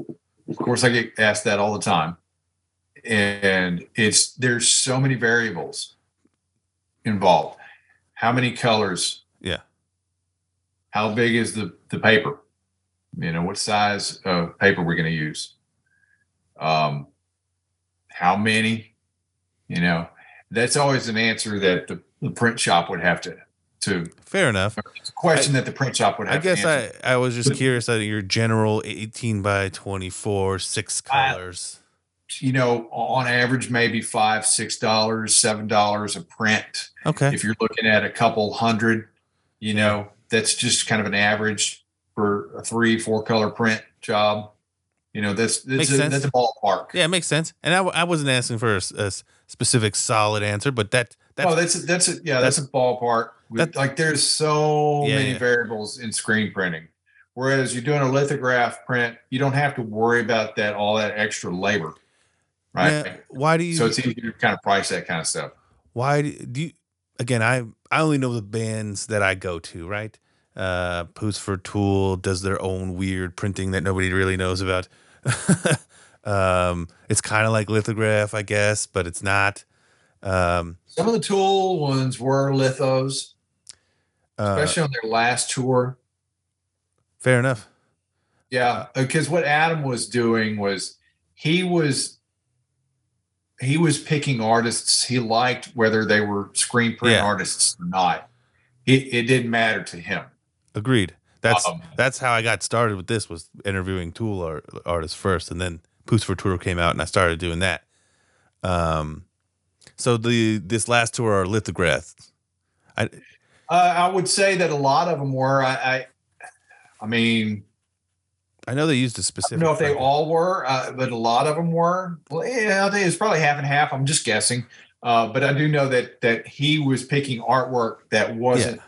of course I get asked that all the time. And it's there's so many variables involved. How many colors? Yeah. How big is the the paper? You know, what size of paper we're going to use? Um, how many? You know, that's always an answer that the, the print shop would have to to Fair enough. it's a question that the print shop would have. I guess. I, I was just curious at your general 18 by 24, six I- colors. you know, on average, maybe five, six dollars, seven dollars a print. okay. If you're looking at a couple hundred, you know, that's just kind of an average for a three, four color print job. You know, that's that's a, that's a ballpark. yeah, it makes sense. And I, I wasn't asking for a specific solid answer, but that that's oh, that's a, that's a, yeah, that's, a ballpark. That- like there's so Yeah, many yeah. variables in screen printing. Whereas you're doing a lithograph print, you don't have to worry about that all that extra labor, right? Why do you so it's easier to kind of price that kind of stuff. why do, do you again i i only know the bands that i go to right uh Puscifer tool does their own weird printing that nobody really knows about um it's kind of like lithograph i guess but it's not um Some of the tool ones were lithos, uh, especially on their last tour. fair enough Yeah, because what Adam was doing was he was he was picking artists he liked, whether they were screen print Yeah. artists or not. It, it didn't matter to him. agreed that's Um, that's how i got started with this was interviewing tool art, artists first and then Puscifer tour came out and i started doing that um so the this last tour are lithographs i Uh, I would say that a lot of them were. I, I, I mean, i know they used a specific don't know if they all were, uh, but a lot of them were. Well, yeah, it's probably half and half. I'm just guessing. Uh, but I do know that that he was picking artwork that wasn't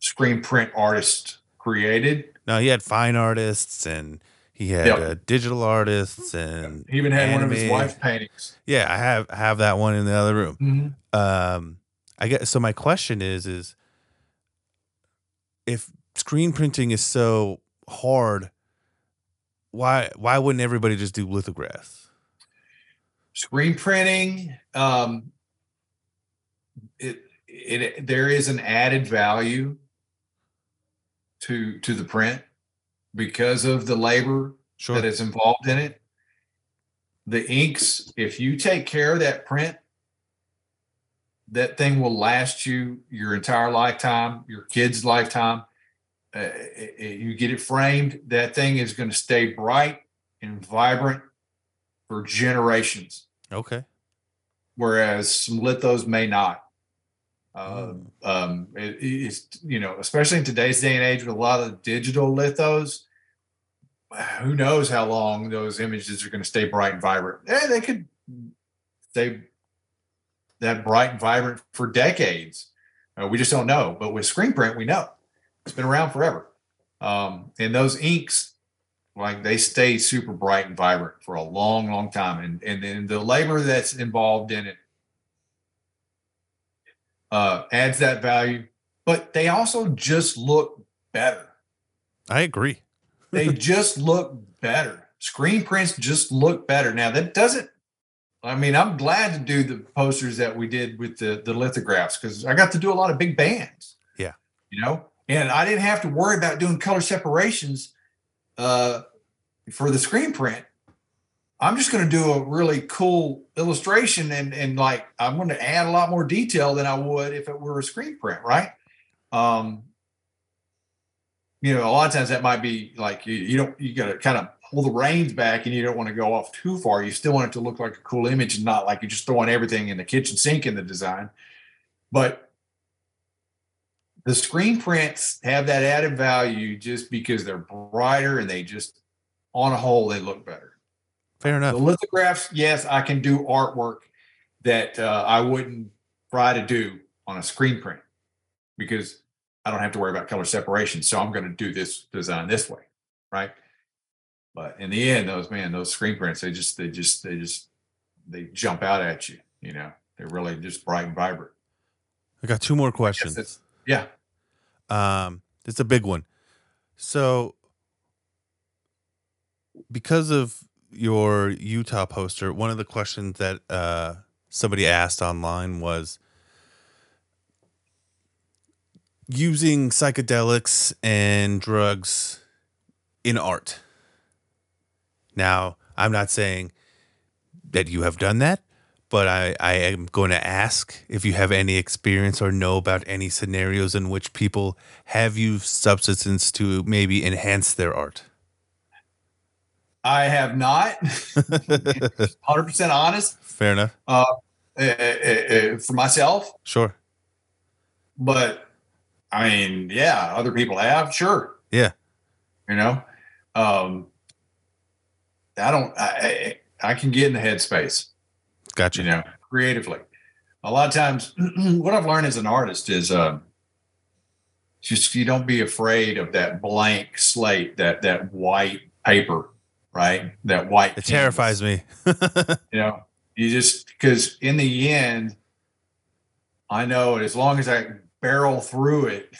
screen print artist created. No, he had fine artists and he had Yep. uh, digital artists and He even had one of his Anime. wife's paintings. yeah, I have I have that one in the other room. Mhm. Um, I guess so. My question is is if screen printing is so hard, why why wouldn't everybody just do lithographs? Screen printing, um, it, it there is an added value to to the print because of the labor Sure. that is involved in it. The inks, if you take care of that print, that thing will last you your entire lifetime, your kid's lifetime. Uh, it- it- you get it framed, that thing is going to stay bright and vibrant for generations, Okay. whereas some lithos may not. Uh, Mm. um, it, it's you know, especially in today's day and age with a lot of digital lithos, who knows how long those images are going to stay bright and vibrant? Eh, they could stay that bright and vibrant for decades. Uh, we just don't know. But with screen print, we know it's been around forever. Um, and those inks, like they stay super bright and vibrant for a long, long time. And and then the labor that's involved in it uh, adds that value. But they also just look better I agree. they just look better. Screen prints just look better. Now that doesn't. I mean, I'm glad to do the posters that we did with the the lithographs because I got to do a lot of big bands. Yeah. you know, and I didn't have to worry about doing color separations uh, for the screen print. I'm just going to do a really cool illustration and and like I'm going to add a lot more detail than I would if it were a screen print, right? Um, you know, a lot of times that might be like you, you don't you got to kind of pull the reins back and you don't want to go off too far. You still want it to look like a cool image and not like you're just throwing everything in the kitchen sink in the design. But the screen prints have that added value just because they're brighter and they just on a whole they look better. Fair enough. The lithographs, yes, I can do artwork that uh, I wouldn't try to do on a screen print because I don't have to worry about color separation. So I'm going to do this design this way, right? But in the end, those man, those screen prints, they just, they just, they just, they jump out at you. You know, they're really just bright and vibrant. I got two more questions. yeah. Um, it's a big one. So, because of your Utah poster, one of the questions that uh, somebody asked online was using psychedelics and drugs in art. Now, I'm not saying that you have done that, but I, I am going to ask if you have any experience or know about any scenarios in which people have used substances to maybe enhance their art. I have not. 100% honest. Fair enough. Uh, uh, uh, for myself, Sure. but I mean, yeah, other people have, sure. Yeah. You know, um, I don't. I I I can get in the headspace. Gotcha. you know, creatively. A lot of times, what I've learned as an artist is uh, just you don't be afraid of that blank slate, that that white paper, right? That white. It terrifies me. You know, you just because in the end, I know as long as I barrel through it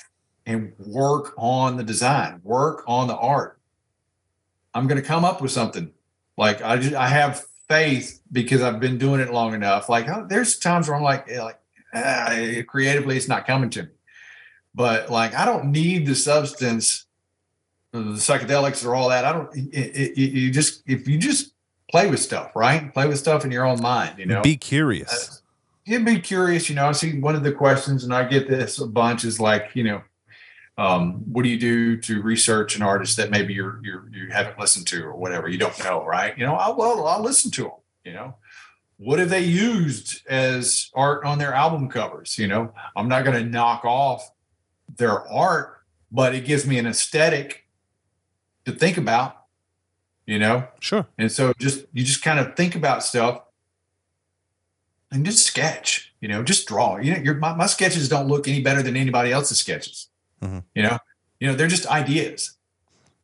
and work on the design, work on the art, I'm going to come up with something. Like I just I have faith because I've been doing it long enough. Like oh, there's times where I'm like eh, like ah, creatively it's not coming to me, but like I don't need the substance, the psychedelics or all that. I don't. It, it, you just if you just play with stuff, right? Play with stuff in your own mind. You know, Be curious. you'd be curious, you know. I see one of the questions, and I get this a bunch, is like, you know, um, what do you do to research an artist that maybe you're you're you haven't listened to or whatever you don't know, right? You know, I well, I'll listen to them. You know, what have they used as art on their album covers? You know, I'm not going to knock off their art, but it gives me an aesthetic to think about. You know, Sure. and so just you just kind of think about stuff and just sketch, you know, just draw. You know, your my, my sketches don't look any better than anybody else's sketches. Mhm. You know, you know, they're just ideas.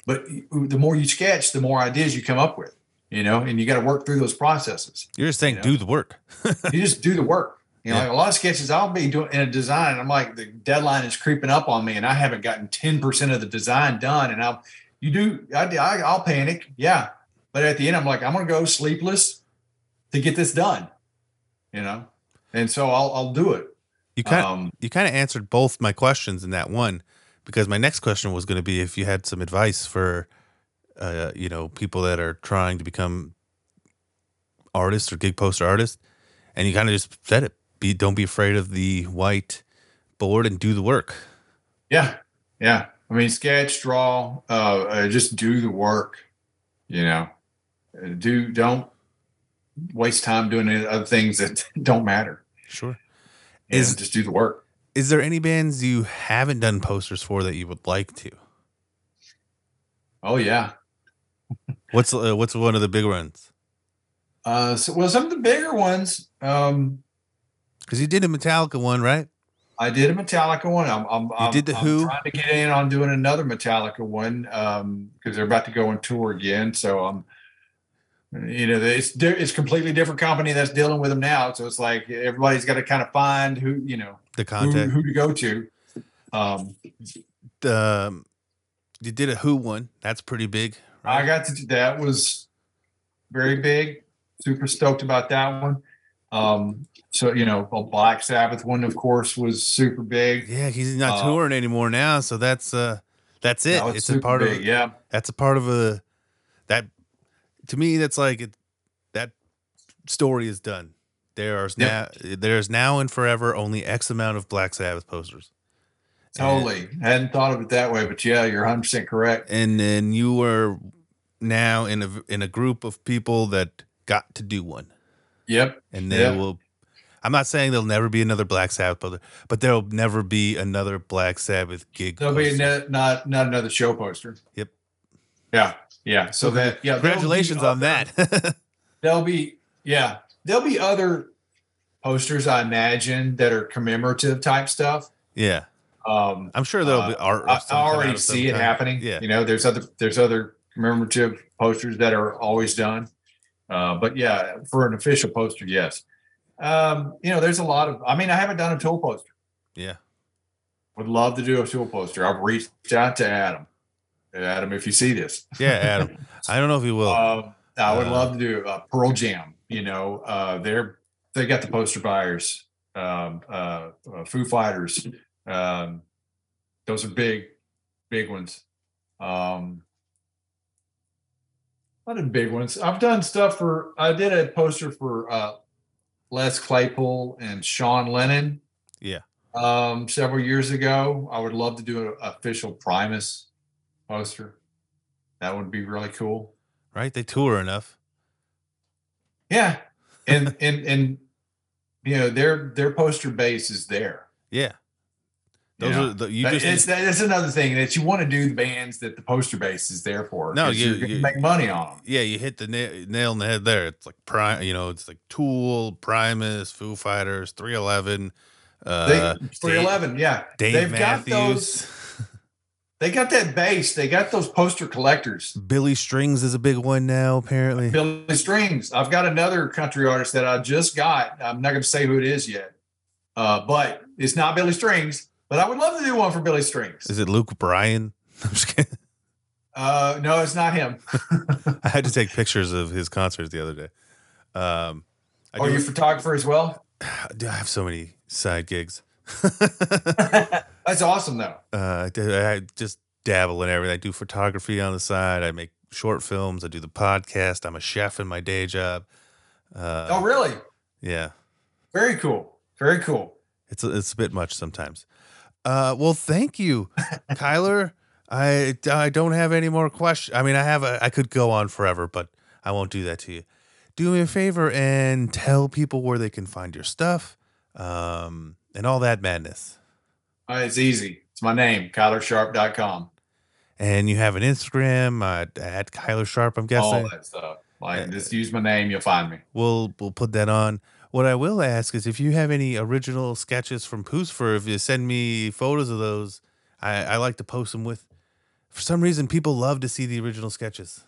But the more you sketch, the more ideas you come up with, you know, and you got to work through those processes. You're just saying You know? do the work. You just do the work. You know, Yeah. like a lot of sketches I'll be doing in a design. And I'm like, the deadline is creeping up on me, and I haven't gotten 10% of the design done. And I'll, you do, I, I, I'll panic. Yeah. But at the end, I'm like, I'm going to go sleepless to get this done, you know? And so I'll, I'll do it. You kind of Um, you kind of answered both my questions in that one because my next question was going to be if you had some advice for uh, you know people that are trying to become artists or gig poster artists and you kind of just said it be don't be afraid of the white board and do the work yeah. Yeah. I mean, sketch, draw, uh, uh, just do the work, you know, Uh, do, don't waste time doing other things that don't matter. sure Is- just do the work. is there any bands you haven't done posters for that you would like to Oh, yeah. what's uh, what's one of the big ones Uh, so, well, some of the bigger ones, um, because you did a metallica one right I did a Metallica one. I'm, I'm, I'm did the I'm Who? trying to get in on doing another Metallica one um, because they're about to go on tour again. So I'm, you know, it's it's completely different company that's dealing with them now. So it's like everybody's got to kind of find who you know the who, contact who to go to. Um, um, you did a who one that's pretty big I got to that was very big. Super stoked about that one. Um, so you know, a Black Sabbath one, of course, was super big. Yeah, he's not Uh, touring anymore now, so that's uh that's it. Was it's a part big, of yeah. that's a part of a that to me that's like it, that story is done. There There's now there's now and forever only X amount of Black Sabbath posters. And- Totally. hadn't thought of it that way, but yeah, you're 100% correct. And then you were now in a in a group of people that got to do one. Yep. And they Yeah. will I'm not saying there'll never be another Black Sabbath poster, but there'll never be another Black Sabbath gig. There'll be ne- not not another show poster. Yep. Yeah. Yeah. So that yeah. Congratulations on other- that. There'll be yeah. There'll be other posters I imagine that are commemorative type stuff. yeah. Um, I'm sure there'll Uh, be art. I, I already see it kind. happening. Yeah. You know, there's other there's other commemorative posters that are always done. Uh, but yeah, for an official poster, yes. Um, you know, there's a lot of. I mean, I haven't done a tool poster. Yeah. Would love to do a tool poster. I've reached out to Adam. Adam, if you see this, Yeah, Adam. I don't know if he will. um, I would Uh, love to do a Pearl Jam. You know, uh, they're they got the poster buyers, um, uh, uh, Foo Fighters. Um, those are big, big ones. Um, a lot of big ones. I've done stuff for. I did a poster for uh, Les Claypool and Sean Lennon. Yeah. Um, several years ago, I would love to do an official Primus poster. That would be really cool. Right? They tour enough. Yeah, and and and you know their their poster base is there. Yeah. Those know? are the you just it's that's another thing that you want to do the bands that the poster base is there for. No, you- you're gonna you- make money on them. yeah, you hit the na- nail on the head there. It's like prime, you know, it's like Tool, Primus, Foo Fighters, 311, uh They, for Dave- eleven, yeah, Dave they've got those. Matthews. They got that base. They got those poster collectors. Billy Strings is a big one now, apparently. Billy Strings. I've got another country artist that I just got. I'm not going to say who it is yet, uh, but it's not Billy Strings. But I would love to do one for Billy Strings. Is it Luke Bryan? I'm just kidding. Uh, no, it's not him. I had to take pictures of his concerts the other day. Um, I, Are you a photographer as well? I have so many side gigs. That's awesome, though. uh, I, I just dabble in everything. I do photography on the side. I make short films. I do the podcast. I'm a chef in my day job. Uh, oh, really? yeah, Very cool. Very cool. it's a, it's a bit much sometimes. Uh, well, thank you, Kyler. I I don't have any more questions. I mean, I have a, I could go on forever, but I won't do that to you. Do me a favor and tell people where they can find your stuff, um, and all that madness. Uh, it's easy. It's my name, KylerSharp.com. And you have an Instagram uh, at Kyler Sharp. I'm guessing All that stuff. Like, just use my name, you'll find me. We'll we'll put that on. What I will ask is if you have any original sketches from Puscifer, if you send me photos of those, I, I like to post them with. For some reason, people love to see the original sketches.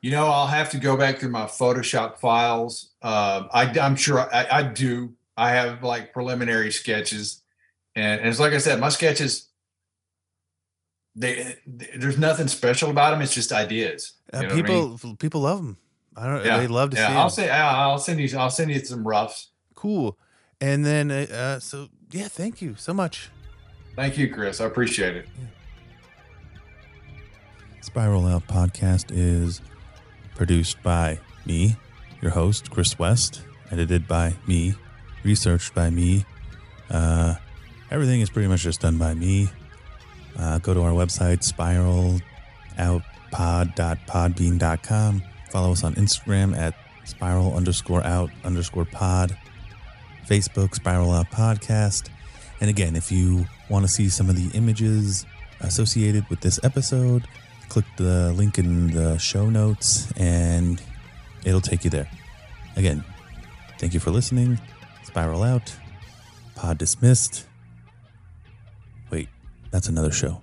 You know, I'll have to go back through my Photoshop files. Uh, I, I'm sure I, I do. I have like preliminary sketches, and, and it's like I said, my sketches. They, there's nothing special about them. It's just ideas. Uh, what I mean? people people love them. I don't. Yeah, They love to see Yeah, 'em. I'll say I'll send you. I'll send you some roughs. Cool. And then, uh, uh, so yeah, thank you so much. Thank you, Chris. I appreciate it. Spiral Out Podcast is produced by me, your host, Chris West, edited by me, researched by me. Uh, everything is pretty much just done by me. Uh, go to our website, spiraloutpod.podbean.com. Follow us on Instagram at spiral underscore out underscore pod. Facebook, Spiral Out Podcast. And again, if you want to see some of the images associated with this episode, click the link in the show notes and it'll take you there. Again, thank you for listening. Spiral Out. Pod dismissed. Wait, that's another show.